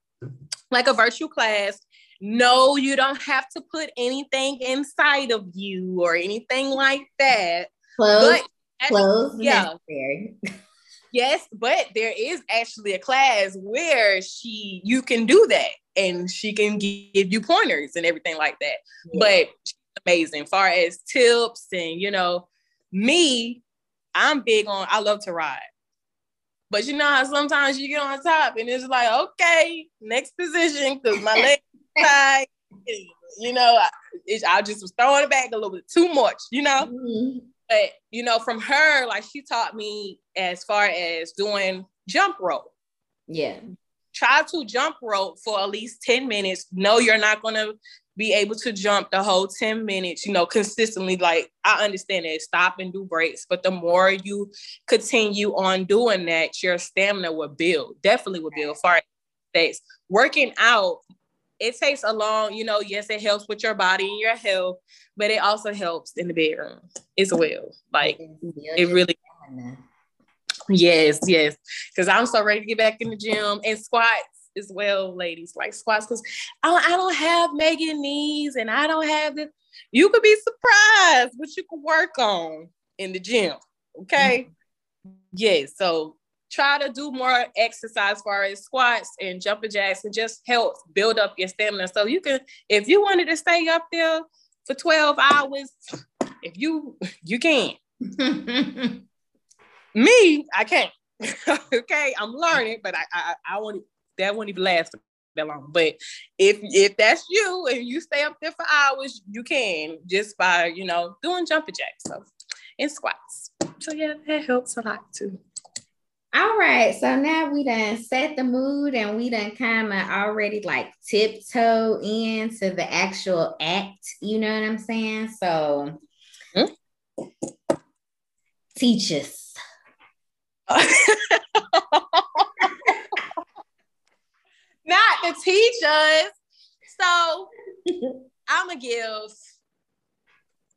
like a virtual class. No, you don't have to put anything inside of you or anything like that. Clothes, but, clothes, yeah. [LAUGHS] Yes, but there is actually a class where she you can do that and she can give you pointers and everything like that. Yeah. But amazing. Far as tips and you know, me, I'm big on I love to ride. But you know how sometimes you get on top and it's like, okay, next position, because my leg [LAUGHS] tight. You know, I, I, just was throwing it back a little bit too much, you know. Mm-hmm. But you know, from her, like she taught me as far as doing jump rope. Yeah. Try to jump rope for at least 10 minutes. No, you're not gonna be able to jump the whole 10 minutes, you know, consistently. Like I understand that stop and do breaks, but the more you continue on doing that, your stamina will build, definitely will build far days. Working out, it takes a long, you know, yes, it helps with your body and your health, but it also helps in the bedroom as well. Like it really Yes, yes. Cause I'm so ready to get back in the gym and squats as well, ladies, like squats. Cause I, I don't have Megan knees and I don't have this. You could be surprised what you can work on in the gym. Okay. Mm-hmm. Yes. So try to do more exercise as far as squats and jumping jacks and just help build up your stamina. So you can, if you wanted to stay up there for 12 hours, if you you can. [LAUGHS] Me, I can't. [LAUGHS] okay, I'm learning, but I I, I won't that won't even last that long. But if if that's you and you stay up there for hours, you can just by you know doing jumping jacks so and squats. So yeah, that helps a lot too. All right, so now we done set the mood and we done kind of already like tiptoe into the actual act. You know what I'm saying? So hmm? teach us. [LAUGHS] not the teachers. So I'm gonna give,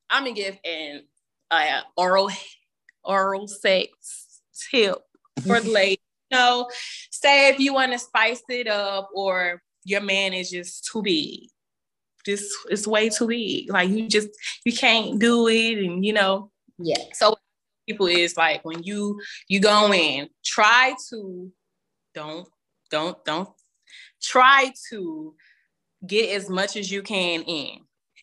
I'm gonna give an uh, oral oral sex tip for the ladies. You know, say if you want to spice it up, or your man is just too big. Just it's way too big. Like you just you can't do it, and you know. Yeah. So people is like when you you go in, try to don't don't don't try to get as much as you can in.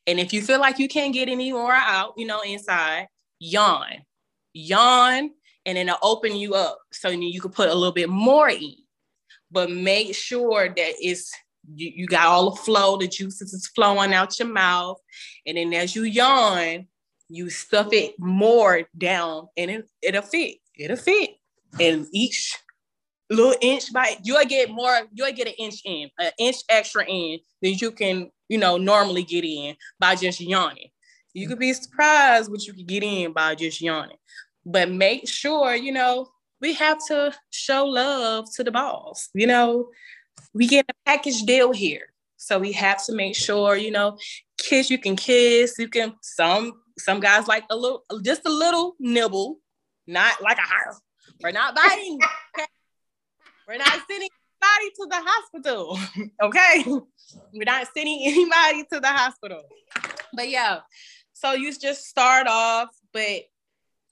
And if you feel like you can't get any more out, you know, inside, yawn, yawn, and then it'll open you up so you can put a little bit more in. But make sure that it's you, you got all the flow, the juices is flowing out your mouth. And then as you yawn, you stuff it more down and it, it'll fit. It'll fit. And each little inch by you'll get more you'll get an inch in an inch extra in than you can you know normally get in by just yawning you could be surprised what you could get in by just yawning but make sure you know we have to show love to the boss you know we get a package deal here so we have to make sure you know kiss you can kiss you can some some guys like a little just a little nibble not like a heart we're not biting we're not sending anybody to the hospital. [LAUGHS] okay. We're not sending anybody to the hospital. But yeah, so you just start off, but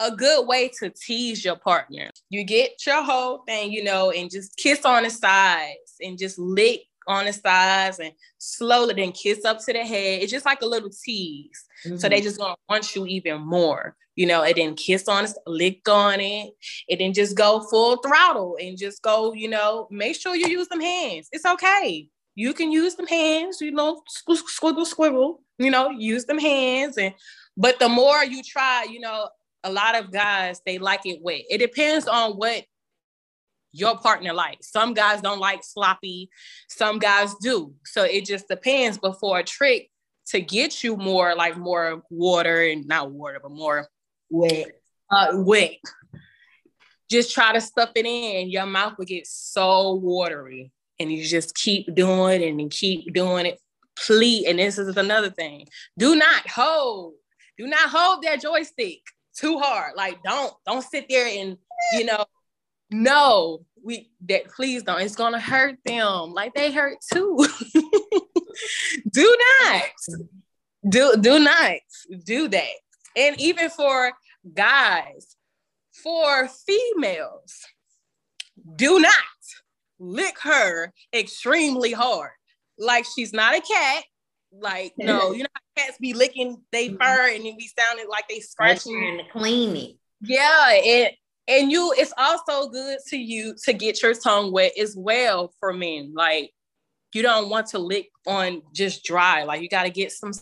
a good way to tease your partner. You get your whole thing, you know, and just kiss on the sides and just lick on the sides and slowly then kiss up to the head. It's just like a little tease. Mm-hmm. So they just gonna want you even more, you know, and then kiss on it, lick on it, and then just go full throttle and just go, you know, make sure you use them hands. It's okay. You can use them hands, you know, squiggle, squiggle, you know, use them hands. And but the more you try, you know, a lot of guys they like it wet. It depends on what your partner likes. Some guys don't like sloppy, some guys do. So it just depends. But for a trick to get you more like more water and not water, but more wet, uh, wet. Just try to stuff it in. Your mouth will get so watery, and you just keep doing it and keep doing it. Please, and this is another thing: do not hold, do not hold that joystick too hard. Like don't don't sit there and you know no, we that please don't. It's gonna hurt them like they hurt too. [LAUGHS] do not do do not do that. And even for guys, for females, do not lick her extremely hard. Like she's not a cat. Like, no, you know cats be licking they mm-hmm. fur and then be sounding like they scratching trying to clean it. Yeah, and and you it's also good to you to get your tongue wet as well for men. Like you don't want to lick on just dry. Like you got to get some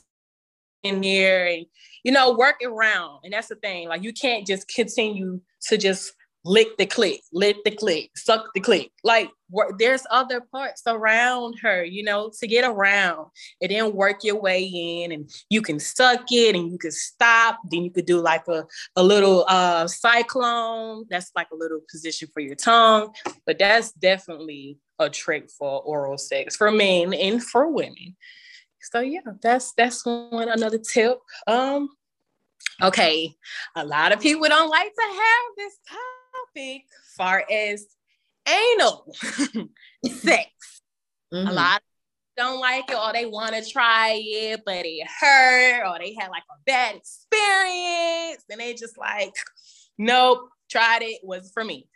in there and you know work around. And that's the thing. Like you can't just continue to just lick the clit, lick the clit, suck the clit. Like there's other parts around her, you know, to get around and then work your way in and you can suck it and you can stop. Then you could do like a, a little uh cyclone. That's like a little position for your tongue. But that's definitely a trick for oral sex for men and for women. So yeah, that's that's one another tip. Um okay, a lot of people don't like to have this topic far as anal [LAUGHS] sex. Mm-hmm. A lot don't like it or they want to try it, but it hurt or they had like a bad experience and they just like, nope, tried it, was for me.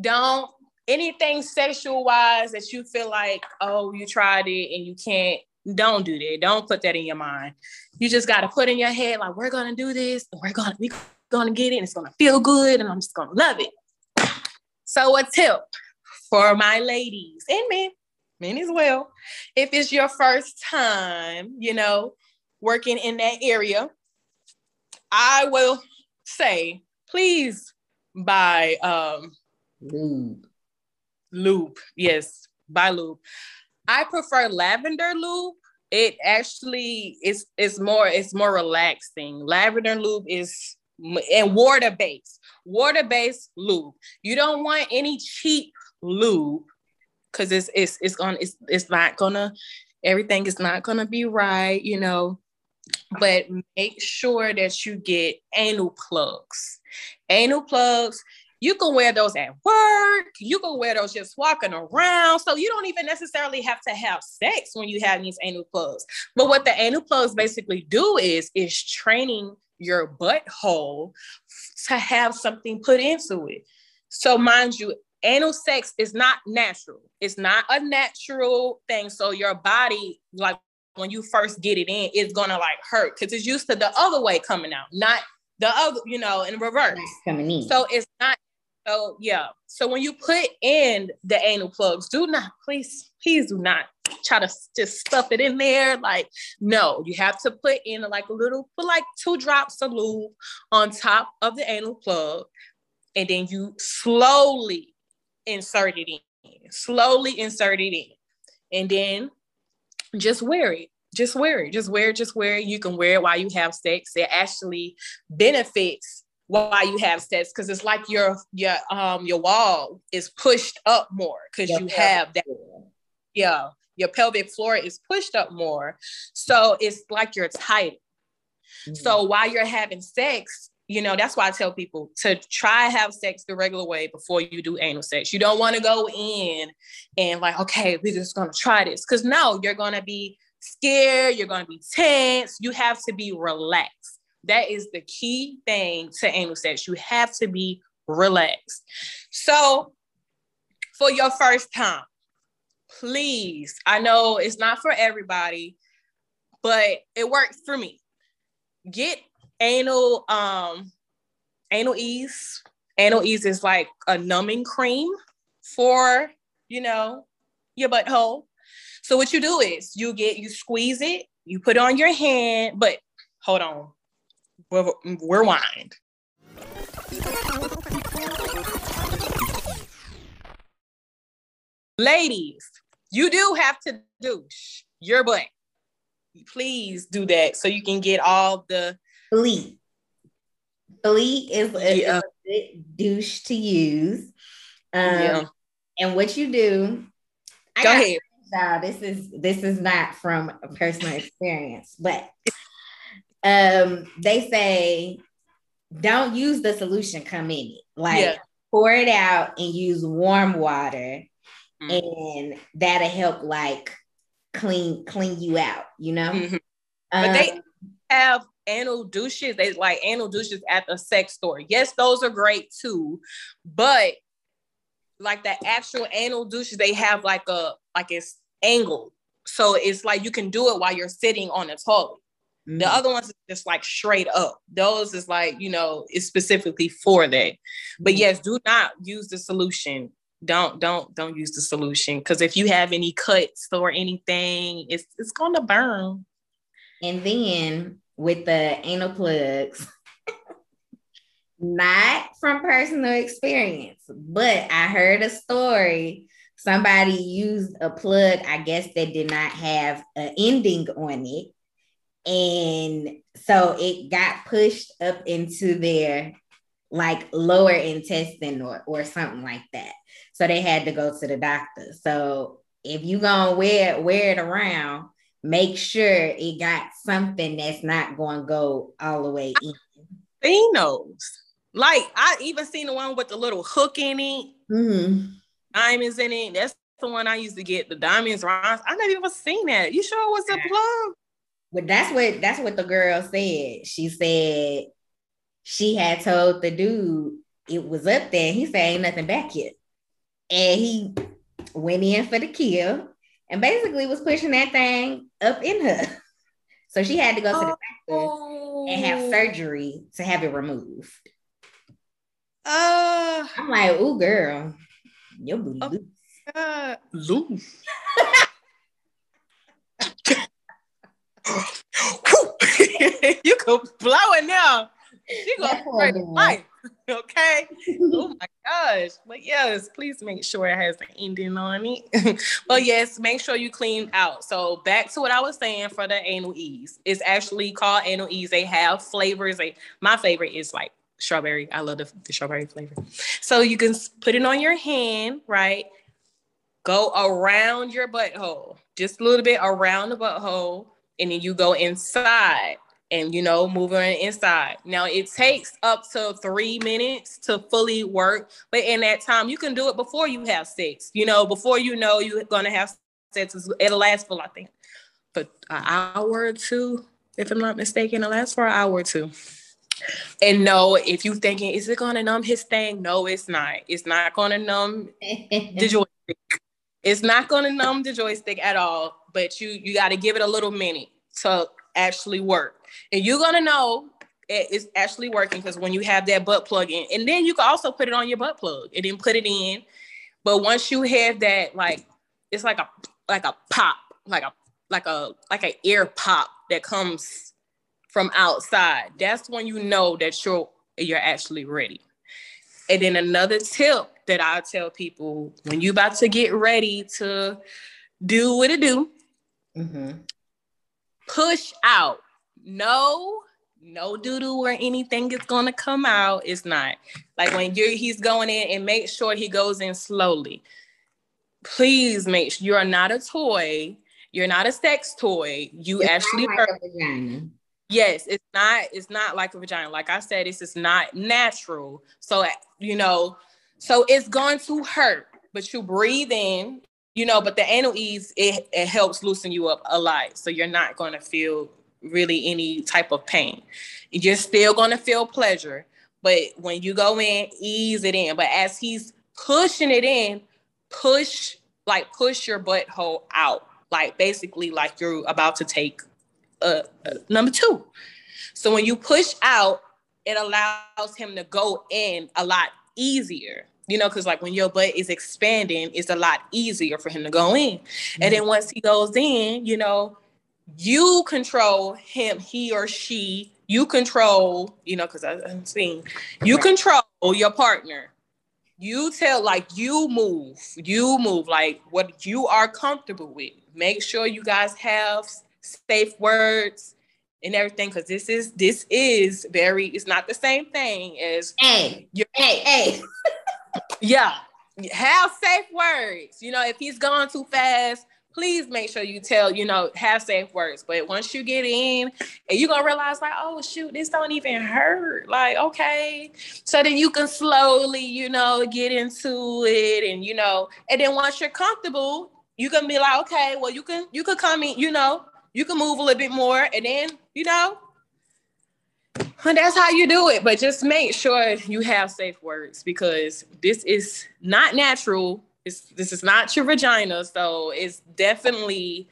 Don't anything sexual wise that you feel like, oh, you tried it and you can't, don't do that. Don't put that in your mind. You just got to put in your head, like, we're going to do this and we're going to, we going to get it and it's going to feel good and I'm just going to love it. So a tip for my ladies and men, men as well. If it's your first time, you know, working in that area, I will say, please buy um lube. Lube, yes, buy lube. I prefer lavender lube. It actually is is more it's more relaxing. Lavender lube is and water based, water based lube. You don't want any cheap lube because it's it's it's gonna it's it's not gonna everything is not gonna be right, you know. But make sure that you get anal plugs. Anal plugs, you can wear those at work, you can wear those just walking around. So you don't even necessarily have to have sex when you have these anal plugs. But what the anal plugs basically do is is training your butthole to have something put into it. So mind you, anal sex is not natural. It's not a natural thing. So your body, like when you first get it in, it's gonna like hurt because it's used to the other way coming out, not the other, you know, in reverse. Coming in. So it's not. So yeah. So when you put in the anal plugs, do not please, please do not try to just stuff it in there. Like, no, you have to put in like a little, put like two drops of lube on top of the anal plug, and then you slowly insert it in, slowly insert it in, and then just wear it. Just wear it. Just wear it. Just wear it. You can wear it while you have sex. It actually benefits while you have sex because it's like your your um your wall is pushed up more because you have that. Yeah, your pelvic floor is pushed up more, so it's like you're tight. Mm-hmm. So while you're having sex, you know that's why i tell people to try have sex the regular way before you do anal sex. You don't want to go in and like okay we're just to try this. Because no you're to be scared you're to be tense you have to be relaxed. That is the key thing to anal sex. You have to be relaxed. So for your first time please i know it's not for everybody but it works for me get anal um anal ease. Anal ease is like a numbing cream for you know your butthole. So what you do is you get you squeeze it, you put it on your hand, but hold on, we're rewind. Ladies, you do have to douche your butt. Please do that so you can get all the Fleet. Fleet is a, yeah. a douche to use. Um, yeah. And what you do, I go ahead. Now, this is this is not from a personal experience, but um, they say don't use the solution come in it. Like yeah. pour it out and use warm water, mm-hmm. and that'll help like clean clean you out. You know. Mm-hmm. But um, they have anal douches. They like anal douches at the sex store. Yes, those are great too, but like the actual anal douches, they have like a like it's angled. So it's like you can do it while you're sitting on a toilet. Mm-hmm. The other ones is just like straight up. Those is like, you know, it's specifically for that. But mm-hmm. yes, do not use the solution. Don't don't don't use the solution because if you have any cuts or anything, it's it's gonna burn. And then with the anal plugs, not from personal experience, but I heard a story. Somebody used a plug, I guess that did not have an ending on it. And so it got pushed up into their like lower intestine or, or something like that. So they had to go to the doctor. So if you gonna wear wear it around, make sure it got something that's not gonna go all the way in. Seen those. Like I even seen the one with the little hook in it, mm-hmm. diamonds in it. That's the one I used to get. The diamonds rounds. I never even seen that. You sure it was a plug? But that's what that's what the girl said. She said she had told the dude it was up there. He said ain't nothing back yet, and he went in for the kill and basically was pushing that thing up in her. [LAUGHS] So she had to go to the doctor and have oh. surgery to have it removed. Uh, I'm like, ooh, girl, your booty oh, loose. Uh, loose. [LAUGHS] [LAUGHS] you could blow it now. She gonna spray life. [LAUGHS] Okay. oh my gosh. But yes, please make sure it has an ending on it. [LAUGHS] but yes, make sure you clean out. So back to what I was saying for the anal ease. It's actually called anal ease. They have flavors. They, my favorite is like strawberry. I love the, the strawberry flavor. So you can put it on your hand, right? Go around your butthole, just a little bit around the butthole, and then you go inside and you know moving inside. Now it takes up to three minutes to fully work but in that time you can do it before you have sex. You know before you know you're gonna have sex it'll last for i think for an hour or two if i'm not mistaken it'll last for an hour or two. And no if you thinking is it gonna numb his thing? No it's not. It's not gonna numb the [LAUGHS] joystick. It's not gonna numb the joystick at all but you you got to give it a little minute to actually work and you're gonna know it's actually working because when you have that butt plug in, and then you can also put it on your butt plug and then put it in. But once you have that, like it's like a like a pop, like a like a like an air pop that comes from outside. That's when you know that you're you're actually ready. And then another tip that I tell people when you about to get ready to do what it do, mm-hmm. push out no, no doo-doo or anything is gonna come out. It's not. Like when you're he's going in and make sure he goes in slowly. Please make sure you're not a toy. You're not a sex toy. You it's actually like Yes, it's not, it's not like a vagina. Like I said, it's just not natural. So you know, so it's going to hurt, but you breathe in, you know, but the anal ease, it, it helps loosen you up a lot. So you're not gonna feel really any type of pain. You're still going to feel pleasure, but when you go in, ease it in. But as he's pushing it in, push like push your butthole out, like basically like you're about to take a, a number two. So when you push out, it allows him to go in a lot easier you know, because like when your butt is expanding, it's a lot easier for him to go in. Mm-hmm. And then once he goes in, you know, you control him, he or she. You control, you know, because I'm seeing you control your partner. You tell, like, you move, you move, like what you are comfortable with. Make sure you guys have safe words and everything because this is this is very it's not the same thing as hey hey hey [LAUGHS] yeah have safe words you know if he's going too fast please make sure you tell, you know, have safe words. But once you get in and you're gonna realize, like, oh shoot, this don't even hurt. Like, okay. So then you can slowly, you know, get into it and you know, and then once you're comfortable, you can be like, okay, well, you can you can come in, you know, you can move a little bit more, and then, you know, And that's how you do it. But just make sure you have safe words because this is not natural. It's, this is not your vagina. So it's definitely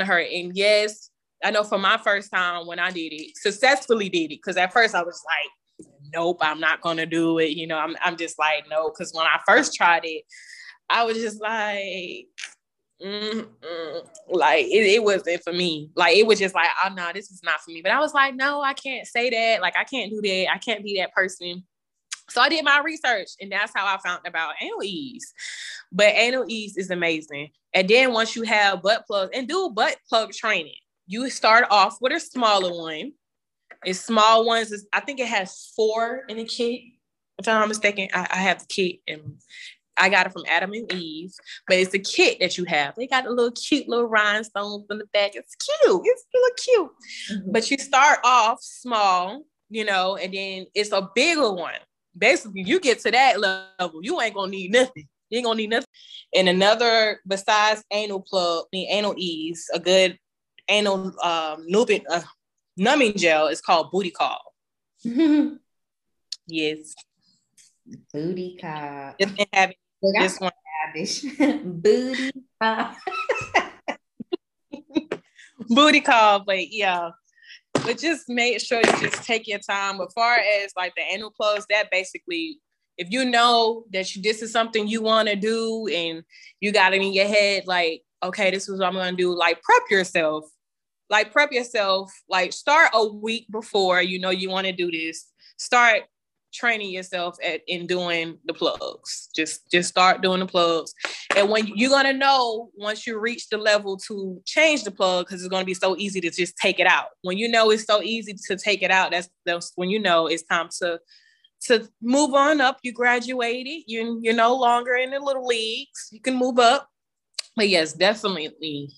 to hurt. And yes, I know for my first time when I did it, successfully did it. Because at first I was like, nope, I'm not to do it. You know, I'm, I'm just like, no. Because when I first tried it, I was just like, Mm-mm. like it, it wasn't for me. Like it was just like, oh no, this is not for me. But I was like, no, I can't say that. Like I can't do that. I can't be that person. So I did my research, and that's how I found about anal ease. But anal ease is amazing. And then once you have butt plugs and do butt plug training, you start off with a smaller one. It's small ones. I think it has four in the kit. If I'm not mistaken, I, I have the kit and I got it from Adam and Eve, but it's a kit that you have. They got a little cute little rhinestones in the back. It's cute. It's really cute. Mm-hmm. But you start off small, you know, and then it's a bigger one. Basically, you get to that level, you ain't gonna need nothing. You ain't gonna need nothing. And another besides anal plug, the anal ease, a good anal um numbing, uh, numbing gel is called booty call. [LAUGHS] yes. Booty call. Been having Look, this one. [LAUGHS] Booty call. [LAUGHS] Booty call, but yeah. But just make sure you just take your time. But far as like the anal plugs, that basically, if you know that you, this is something you want to do and you got it in your head, like, okay, this is what I'm gonna do, like prep yourself. Like prep yourself, like start a week before you know you want to do this. Start training yourself at in doing the plugs. Just just start doing the plugs. And when you're gonna know once you reach the level to change the plug, because it's gonna be so easy to just take it out. When you know it's so easy to take it out, that's that's when you know it's time to to move on up. You graduated, you you're no longer in the little leagues, you can move up. But yes, definitely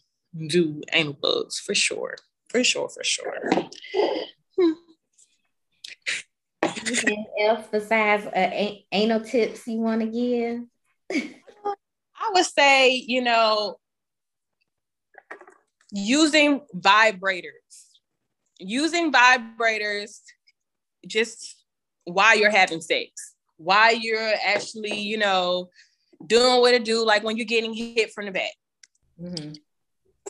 do anal plugs for sure. For sure, for sure. Hmm. Anything else besides uh, anal tips you want to give? [LAUGHS] I would say, you know, using vibrators, using vibrators just while you're having sex, why you're actually, you know, doing what it do, like when you're getting hit from the back. Mm-hmm.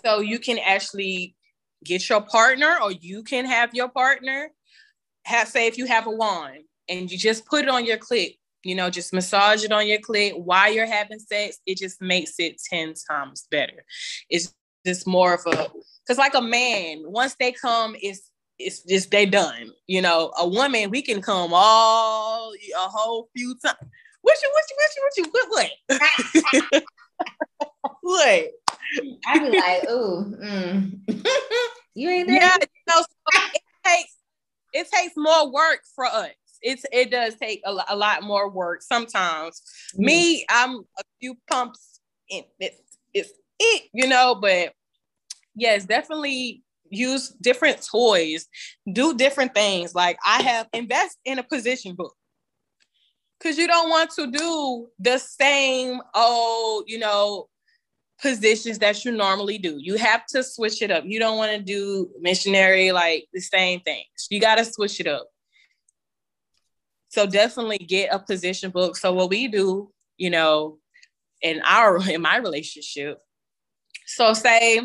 So you can actually get your partner, or you can have your partner have say if you have a wand and you just put it on your clit, you know, just massage it on your clit while you're having sex, it just makes it 10 times better. It's just more of a because like a man, once they come, it's it's just they done. You know, a woman, we can come all a whole few times. What you, what you, what you, what you, what, what? [LAUGHS] what? I be like, ooh, mm. [LAUGHS] you ain't there. Yeah, you know, so it takes it takes more work for us. It's it does take a, a lot more work sometimes. Mm. Me, I'm a few pumps in. It's it's it, you know, but yes, definitely use different toys, do different things. Like I have invest in a position book because you don't want to do the same old, you know positions that you normally do. You have to switch it up. You don't want to do missionary like the same things. You got to switch it up. So definitely get a position book. So what we do, you know, in our in my relationship, so say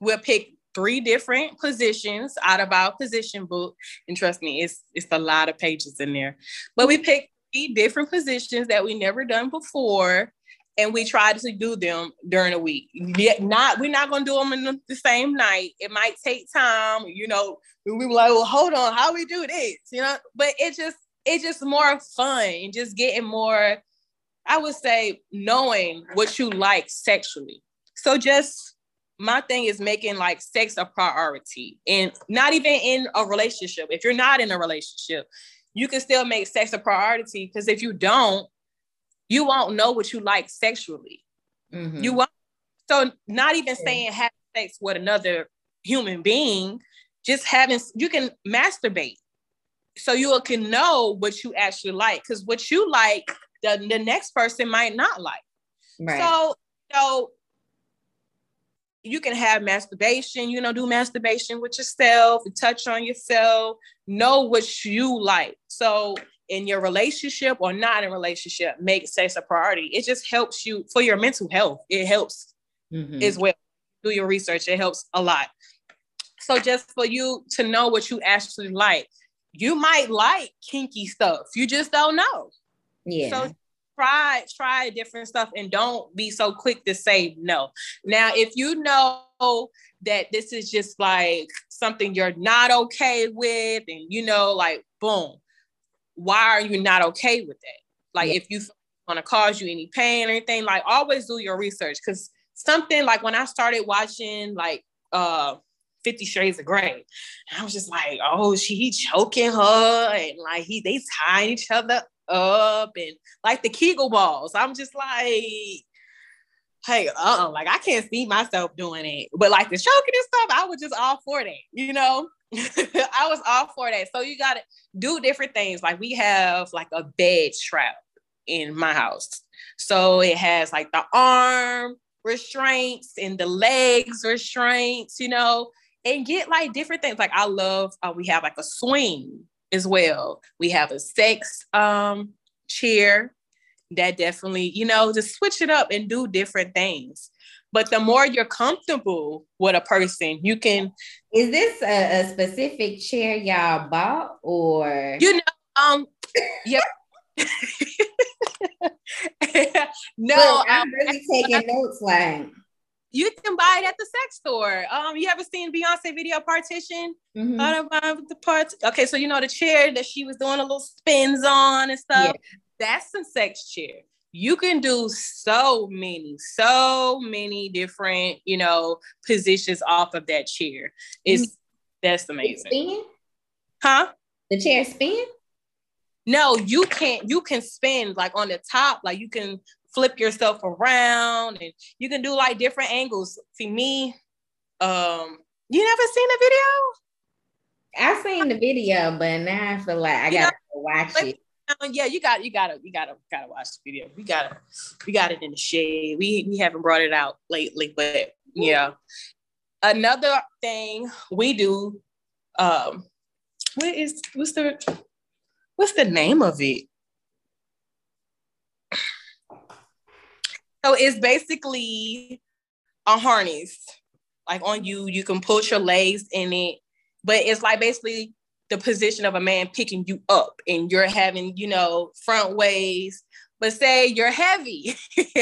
we'll pick three different positions out of our position book, and trust me, it's it's a lot of pages in there. But we picked three different positions that we never done before and we tried to do them during the week. Yet not we're not gonna do them in the, the same night. It might take time, you know. We were like, well, hold on, how we do this, you know? But it just it's just more fun, and just getting more. I would say knowing what you like sexually. So just my thing is making like sex a priority, and not even in a relationship. If you're not in a relationship, you can still make sex a priority because if you don't you won't know what you like sexually. Mm-hmm. You won't. So not even saying have sex with another human being, just having you can masturbate. So you can know what you actually like. Because what you like, the, the next person might not like. Right. So, so you can have masturbation, you know, do masturbation with yourself, touch on yourself, know what you like. So in your relationship or not in relationship, make sex a priority. It just helps you for your mental health. It helps mm-hmm. as well. Do your research. It helps a lot. So just for you to know what you actually like, you might like kinky stuff. You just don't know. Yeah. So try try different stuff and don't be so quick to say no. Now, if you know that this is just like something you're not okay with, and you know, like boom, why are you not okay with that? Like yeah. if you want to cause you any pain or anything, like always do your research because something like when I started watching like uh Fifty Shades of Grey. I was just like, oh, she choking her and like he they tying each other up and like the Kegel balls. I'm just like, hey, uh-uh, like I can't see myself doing it. But like the choking and stuff, I was just all for that, you know. [LAUGHS] I was all for that. So you gotta do different things. Like we have like a bed strap in my house. So it has like the arm restraints and the legs restraints, you know, and get like different things. Like I love, uh, we have like a swing as well. We have a sex um, chair that definitely, you know, just switch it up and do different things. But the more you're comfortable with a person, you can. Is this a, a specific chair y'all bought or? You know, um, yeah. [LAUGHS] [LAUGHS] no, Look, I'm um, really taking notes, like you can buy it at the sex store. Um, you ever seen Beyonce video partition? Mm-hmm. the parts. Okay, so you know the chair that she was doing a little spins on and stuff. Yeah. That's a sex chair. You can do so many, so many different, you know, positions off of that chair. It's mm-hmm. that's amazing. Spin? Huh? The chair spin? No, you can't. You can spin like on the top, like you can flip yourself around and you can do like different angles. See me, um, you never seen the video? I've seen the video, but now I feel like I you gotta know, watch like, it. Yeah, you got you gotta you gotta gotta watch the video. We gotta we got it in the shade. We we haven't brought it out lately, but yeah. Another thing we do, um, what is what's the what's the name of it? So it's basically a harness, like on you. You can put your legs in it, but it's like basically the position of a man picking you up, and you're having, you know, front ways. But say you're heavy [LAUGHS]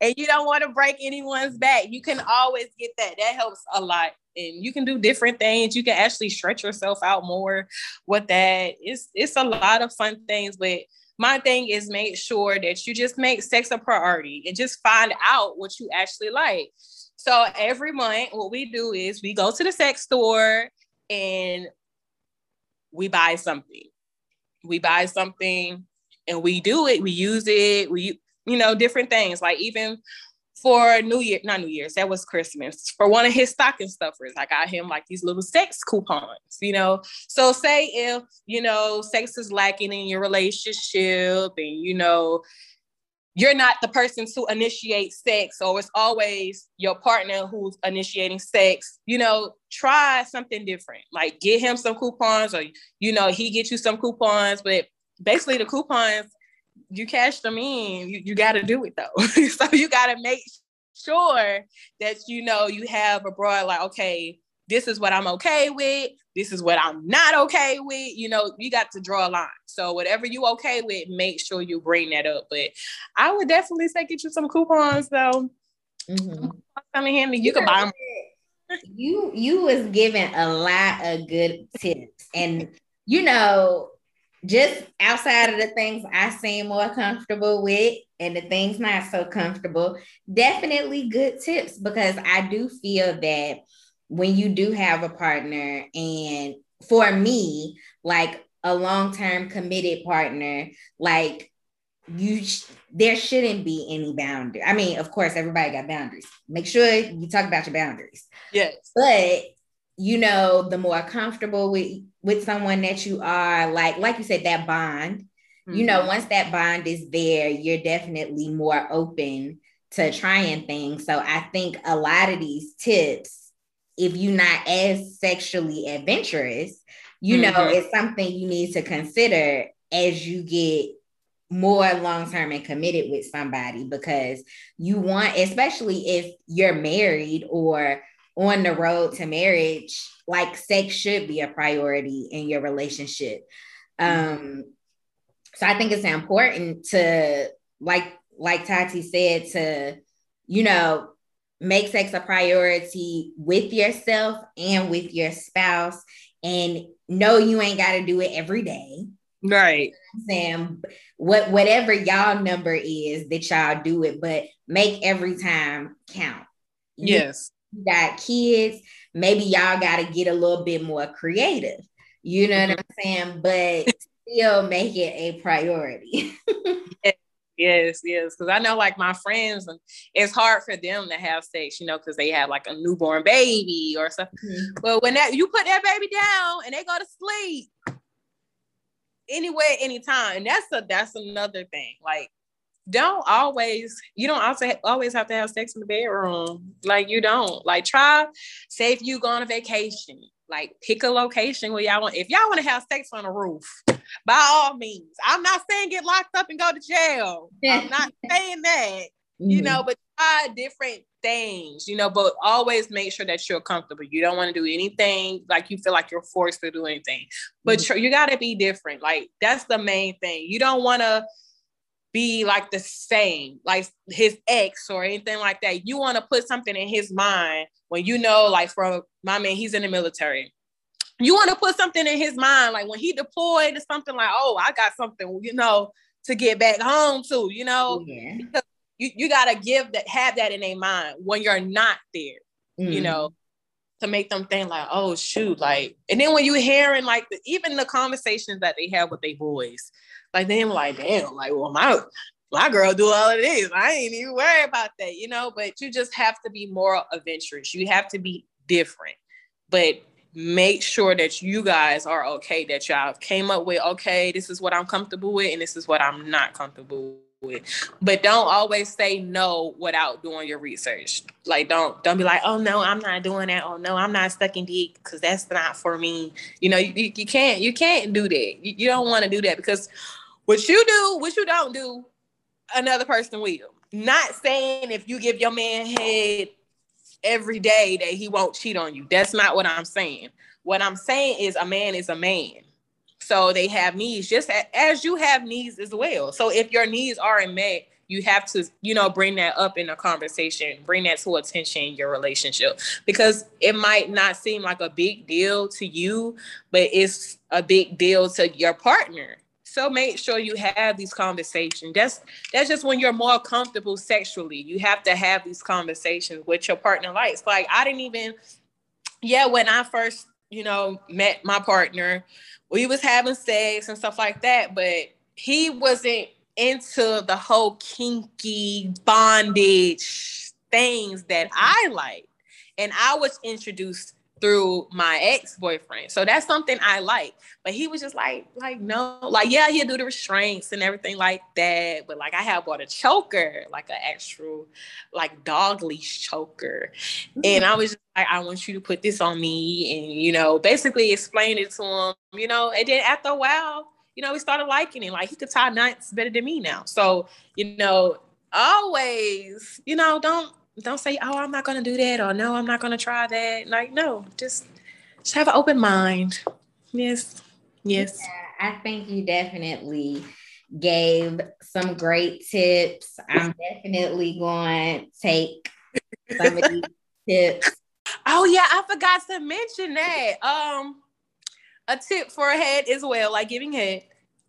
and you don't want to break anyone's back, you can always get that. That helps a lot. And you can do different things. You can actually stretch yourself out more with that. It's it's a lot of fun things, but my thing is make sure that you just make sex a priority and just find out what you actually like. So every month, what we do is we go to the sex store and we buy something. We buy something and we do it, we use it, we, you know, different things. Like even for New Year, not New Year's, that was Christmas. For one of his stocking stuffers, I got him like these little sex coupons, you know. So say if, you know, sex is lacking in your relationship and you know you're not the person to initiate sex or it's always your partner who's initiating sex, you know, try something different. Like get him some coupons or you know, he get you some coupons, but basically the coupons you cash them in, you, you got to do it though. [LAUGHS] so you got to make sure that you know you have a broad like, okay, this is what I'm okay with. This is what I'm not okay with. You know, you got to draw a line. So whatever you okay with, make sure you bring that up. But I would definitely say get you some coupons though. Mm-hmm. Come in handy. You, you can buy them. You you was giving a lot of good tips, and you know just outside of the things I seem more comfortable with and the things not so comfortable, definitely good tips because I do feel that when you do have a partner, and for me, like a long term committed partner, like you sh- there shouldn't be any boundary. I mean, of course, everybody got boundaries. Make sure you talk about your boundaries. Yes. But you know, the more comfortable with with someone that you are, like like you said, that bond. Mm-hmm. You know, mm-hmm. once that bond is there, you're definitely more open to trying things. So I think a lot of these tips, if you're not as sexually adventurous, you mm-hmm. know, it's something you need to consider as you get more long term and committed with somebody because you want, especially if you're married or on the road to marriage, like sex should be a priority in your relationship. Um, so I think it's important to like like Tati said to you know make sex a priority with yourself and with your spouse and know you ain't got to do it every day. Right. Sam, what whatever y'all number is that y'all do it, but make every time count. You, yes. You got kids, maybe y'all got to get a little bit more creative. You know mm-hmm. what I'm saying? But still make it a priority. [LAUGHS] yes, yes. Because I know, like my friends, it's hard for them to have sex, you know, because they have like a newborn baby or something. Mm-hmm. But when that you put that baby down and they go to sleep, anywhere, anytime, and that's a that's another thing. Like don't always you don't also always have to have sex in the bedroom. Like you don't. Like try say if you go on a vacation like pick a location where y'all want if y'all want to have sex on a roof by all means. I'm not saying get locked up and go to jail. I'm not [LAUGHS] saying that mm-hmm. you know but try different things you know but always make sure that you're comfortable. You don't want to do anything like you feel like you're forced to do anything. But mm-hmm. you got to be different. Like that's the main thing. You don't want to be like the same, like his ex or anything like that. You want to put something in his mind when you know, like from my man, he's in the military. You want to put something in his mind, like when he deployed to something like, oh, I got something, you know, to get back home to, you know, yeah. because you, you gotta give that, have that in their mind when you're not there, mm. you know, to make them think like, oh shoot, like, and then when you hearing like the, even the conversations that they have with their boys, like then like, damn, like, well, my my girl do all of this. I ain't even worried about that, you know. But you just have to be more adventurous. You have to be different. But make sure that you guys are okay, that y'all came up with, okay, this is what I'm comfortable with, and this is what I'm not comfortable with. But don't always say no without doing your research. Like don't don't be like, oh no, I'm not doing that. Oh no, I'm not stuck in deep because that's not for me. You know, you, you can't you can't do that. You, you don't want to do that because what you do, what you don't do, another person will. Not saying if you give your man head every day that he won't cheat on you. That's not what I'm saying. What I'm saying is a man is a man. So they have needs just as you have needs as well. So if your needs aren't met, you have to, you know, bring that up in a conversation, bring that to attention in your relationship because it might not seem like a big deal to you, but it's a big deal to your partner. So make sure you have these conversations. That's that's just when you're more comfortable sexually. You have to have these conversations with your partner likes. Like I didn't even, yeah, when I first, you know, met my partner, we was having sex and stuff like that, but he wasn't into the whole kinky bondage things that I like. And I was introduced through my ex-boyfriend. So that's something I like. But he was just like, like, no, like, yeah, he'll do the restraints and everything like that. But like I have bought a choker, like an actual like dog leash choker. Mm-hmm. And I was just like, I want you to put this on me and you know, basically explain it to him, you know, and then after a while, you know, he started liking it. Like he could tie knots better than me now. So, you know, always, you know, don't don't say, oh, I'm not gonna do that, or no, I'm not gonna try that. Like, no, just just have an open mind. Yes. Yes. Yeah, I think you definitely gave some great tips. I'm definitely going to take some of these [LAUGHS] tips. Oh yeah, I forgot to mention that. Um, a tip for a head as well, like giving head,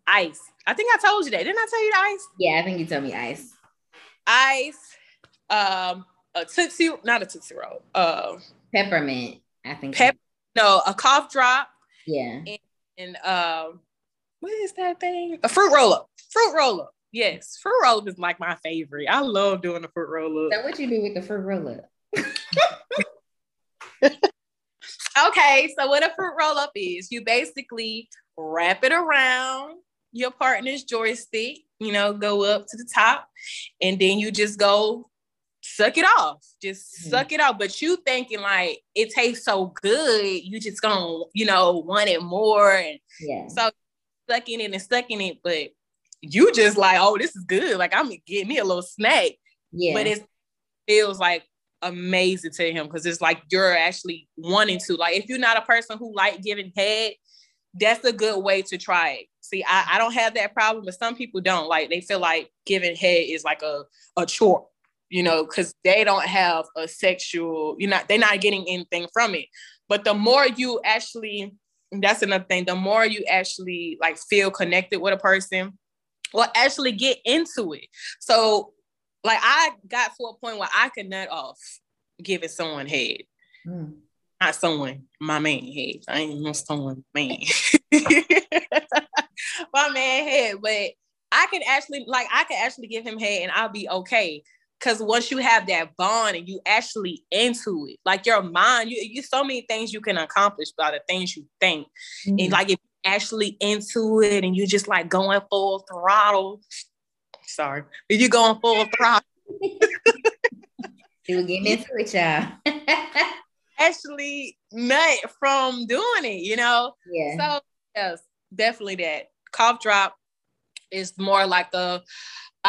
ice. I think I told you that. Didn't I tell you the ice? Yeah, I think you told me ice. Ice, um, a tootsie, not a tootsie roll. Uh, peppermint. I think. Pep. No, a cough drop. Yeah. And, and um, what is that thing? A fruit roll up. Fruit roll up. Yes, fruit roll up is like my favorite. I love doing the fruit roll up. So what you do with the fruit roll up? [LAUGHS] okay, so what a fruit roll up is, you basically wrap it around your partner's joystick, you know, go up to the top, and then you just go suck it off. Just mm-hmm. suck it off. But you thinking like it tastes so good, you just gonna, you know, want it more. And yeah. so sucking it and sucking it, but you just like, oh, this is good. Like I'm gonna get me a little snack. Yeah. But it feels like amazing to him because it's like you're actually wanting to. Like if you're not a person who like giving head, that's a good way to try it. See, I, I don't have that problem, but some people don't. Like they feel like giving head is like a, a chore, you know, because they don't have a sexual, you're not, they're not getting anything from it. But the more you actually, that's another thing, the more you actually like feel connected with a person or actually get into it. So like I got to a point where I could nut off giving someone head. Mm. Not someone, my man head. I ain't no someone man. [LAUGHS] [LAUGHS] my man head, but I can actually like I can actually give him head and I'll be okay. Cause once you have that bond and you actually into it, like your mind, you you so many things you can accomplish by the things you think. Mm-hmm. And like if you're actually into it and you just like going full throttle. Sorry, if you going full [LAUGHS] throttle. you getting into it, y'all. [LAUGHS] actually nut from doing it, you know? Yeah. So yes, definitely that. Cough drop is more like a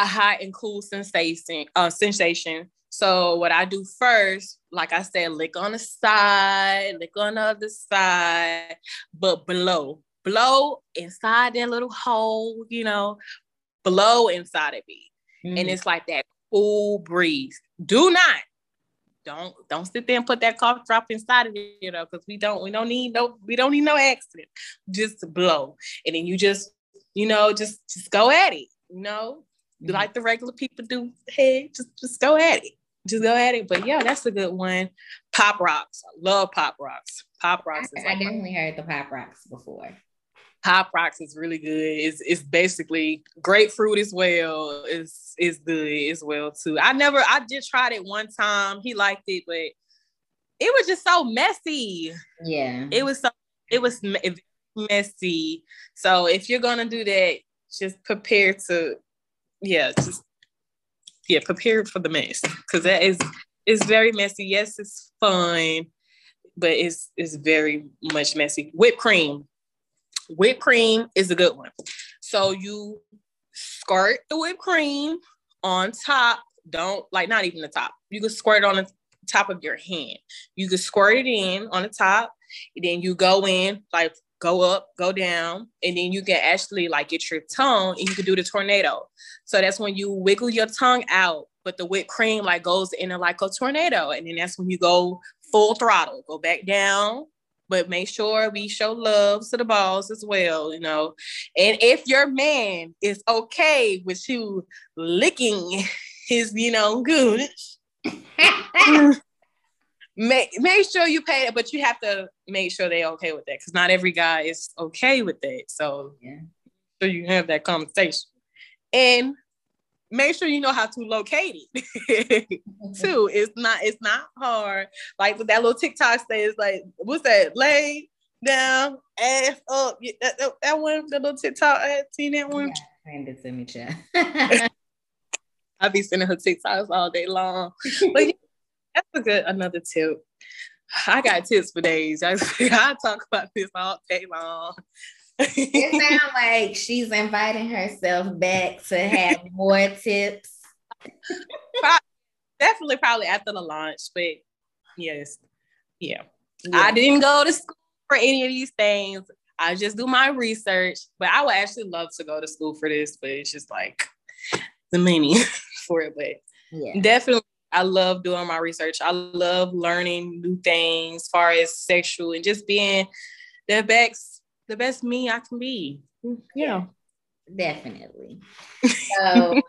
a hot and cool sensation, uh, sensation. So what I do first, like I said, lick on the side, lick on the other side, but blow, blow inside that little hole, you know, blow inside of it. Mm-hmm. And it's like that cool breeze. Do not don't don't sit there and put that cough drop inside of it, you know, because we don't we don't need no we don't need no accident. Just blow, and then you just you know just just go at it, you know, mm-hmm. like the regular people do. Hey, just just go at it, just go at it. But yeah, that's a good one. Pop rocks, I love pop rocks. Pop rocks. I, I definitely heard the pop rocks before. Pop rocks is really good. It's it's basically grapefruit as well. Is is good as well too. I never I just tried it one time. He liked it, but it was just so messy. Yeah. It was so it was messy. So if you're gonna do that, just prepare to yeah, just yeah, prepare for the mess. Cause that is it's very messy. Yes, it's fun, but it's it's very much messy. Whipped cream whipped cream is a good one. So you squirt the whipped cream on top. Don't like not even the top. You can squirt it on the top of your hand. You can squirt it in on the top, and then you go in like go up, go down, and then you can actually like get your tongue and you can do the tornado. So that's when you wiggle your tongue out, but the whipped cream like goes in like a tornado, and then that's when you go full throttle, go back down, but make sure we show love to the balls as well, you know. And if your man is okay with you licking [LAUGHS] his, you know, gooch, [LAUGHS] [LAUGHS] make make sure you pay it, but you have to make sure they're okay with that because not every guy is okay with that. So yeah, so you have that conversation. And make sure you know how to locate it [LAUGHS] too. It's not it's not hard. Like that little TikTok says, like what's that? Lay down, ass up. That, that, that one, the little TikTok. I had seen that one. Yeah, send it to me, chat. [LAUGHS] I be sending her TikToks all day long. But [LAUGHS] that's a good another tip. I got tips for days. I, [LAUGHS] I talk about this all day long it [LAUGHS] sounds like she's inviting herself back to have more tips. Definitely, probably after the launch, but yes, yeah. yeah. I didn't go to school for any of these things. I just do my research, but I would actually love to go to school for this, but it's just like the money [LAUGHS] for it. But yeah. definitely, I love doing my research. I love learning new things as far as sexual and just being the best the best me I can be. Mm, yeah. Definitely. [LAUGHS] So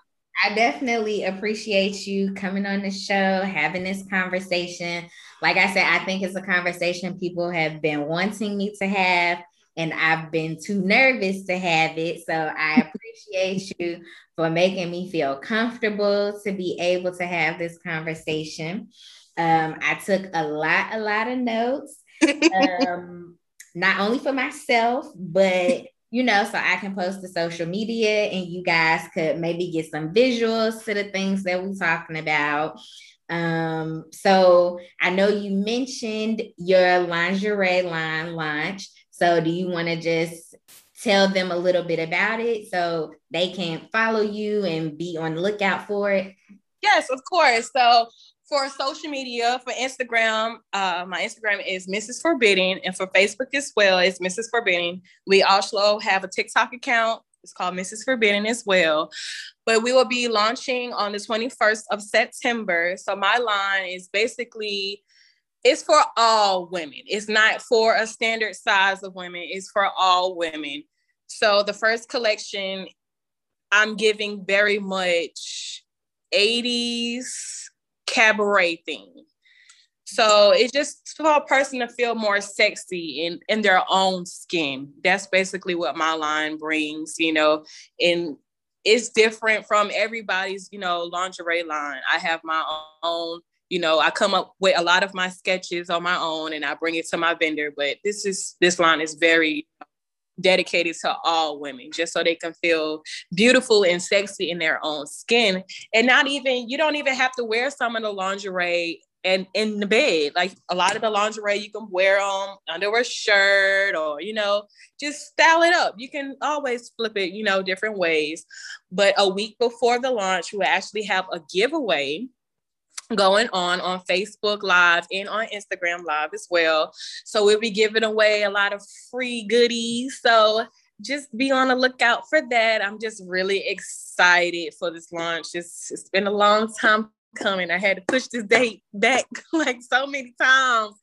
I definitely appreciate you coming on the show, having this conversation. Like I said, I think it's a conversation people have been wanting me to have, and I've been too nervous to have it. So I [LAUGHS] appreciate you for making me feel comfortable to be able to have this conversation. Um, I took a lot, a lot of notes. Um, [LAUGHS] not only for myself, but you know, so I can post to social media and you guys could maybe get some visuals to the things that we're talking about. Um, so I know you mentioned your lingerie line launch. So do you want to just tell them a little bit about it so they can follow you and be on the lookout for it? Yes, of course. So for social media, for Instagram, uh, my Instagram is Mrs. Forbidden, and for Facebook as well, it's Mrs. Forbidden. We also have a TikTok account. It's called Mrs. Forbidden as well. But we will be launching on the 21st of September. So my line is basically it's for all women. It's not for a standard size of women. It's for all women. So the first collection, I'm giving very much 80s cabaret theme. So it's just for a person to feel more sexy in, in their own skin. That's basically what my line brings, you know, and it's different from everybody's, you know, lingerie line. I have my own, you know, I come up with a lot of my sketches on my own and I bring it to my vendor, but this is this line is very dedicated to all women just so they can feel beautiful and sexy in their own skin. And not even you don't even have to wear some of the lingerie and in the bed. Like a lot of the lingerie you can wear on under a shirt or you know just style it up. You can always flip it you know different ways. But a week before the launch we actually have a giveaway going on on Facebook Live and on Instagram Live as well. So we'll be giving away a lot of free goodies. So just be on the lookout for that. I'm just really excited for this launch. It's, it's been a long time coming. I had to push this date back [LAUGHS] like so many times,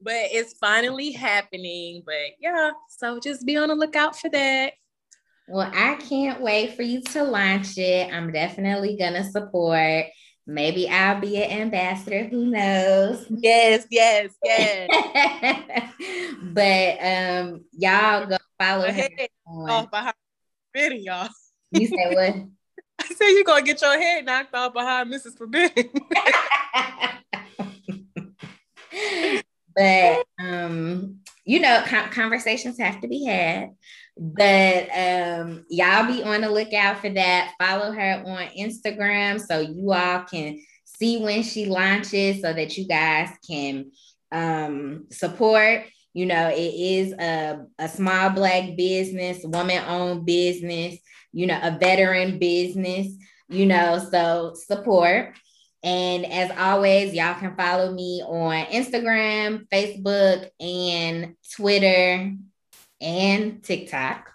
but it's finally happening. But yeah, so just be on the lookout for that. Well, I can't wait for you to launch it. I'm definitely going to support. Maybe I'll be an ambassador. Who knows? Yes, yes, yes. [LAUGHS] but um, y'all go follow her. Off behind Forbidden, y'all. You say [LAUGHS] what? I said you're gonna get your head knocked off behind Mrs. Forbidden. [LAUGHS] but um, you know, conversations have to be had. But um, y'all be on the lookout for that. Follow her on Instagram so you all can see when she launches so that you guys can um, support. You know, it is a, a small black business, woman owned business, you know, a veteran business, you know, so support. And as always, y'all can follow me on Instagram, Facebook, and Twitter and TikTok.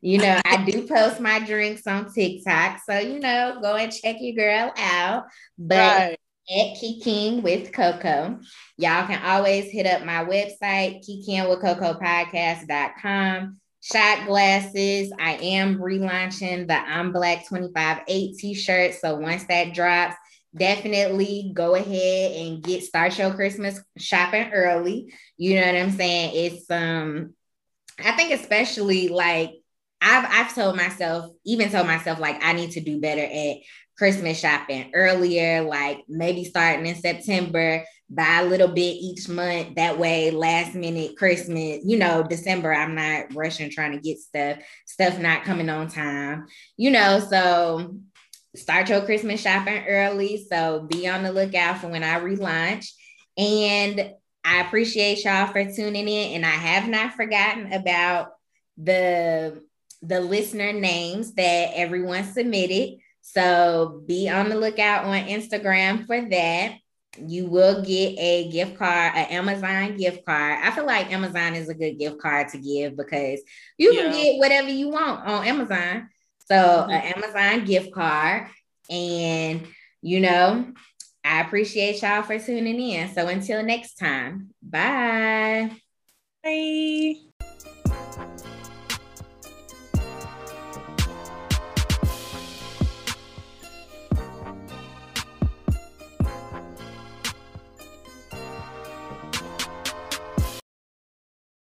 You know, I do [LAUGHS] post my drinks on TikTok. So, you know, go and check your girl out. But right. at Kikiing with Coco, y'all can always hit up my website, Kikin with Coco kikingwithcocopodcast.com. Shot glasses. I am relaunching the I'm Black 25 8 t shirt. So once that drops, definitely go ahead and get start your Christmas shopping early. You know what I'm saying? It's um I think especially like I've I've told myself, even told myself like I need to do better at Christmas shopping earlier, like maybe starting in September, buy a little bit each month. That way, last minute Christmas, you know, December, I'm not rushing trying to get stuff, stuff not coming on time, you know. So start your Christmas shopping early. So be on the lookout for when I relaunch. And I appreciate y'all for tuning in, and I have not forgotten about the the listener names that everyone submitted. So be on the lookout on Instagram for that. You will get a gift card, an Amazon gift card. I feel like Amazon is a good gift card to give because you yeah. can get whatever you want on Amazon. So mm-hmm. an Amazon gift card, and you know, I appreciate y'all for tuning in. So until next time, bye. Bye.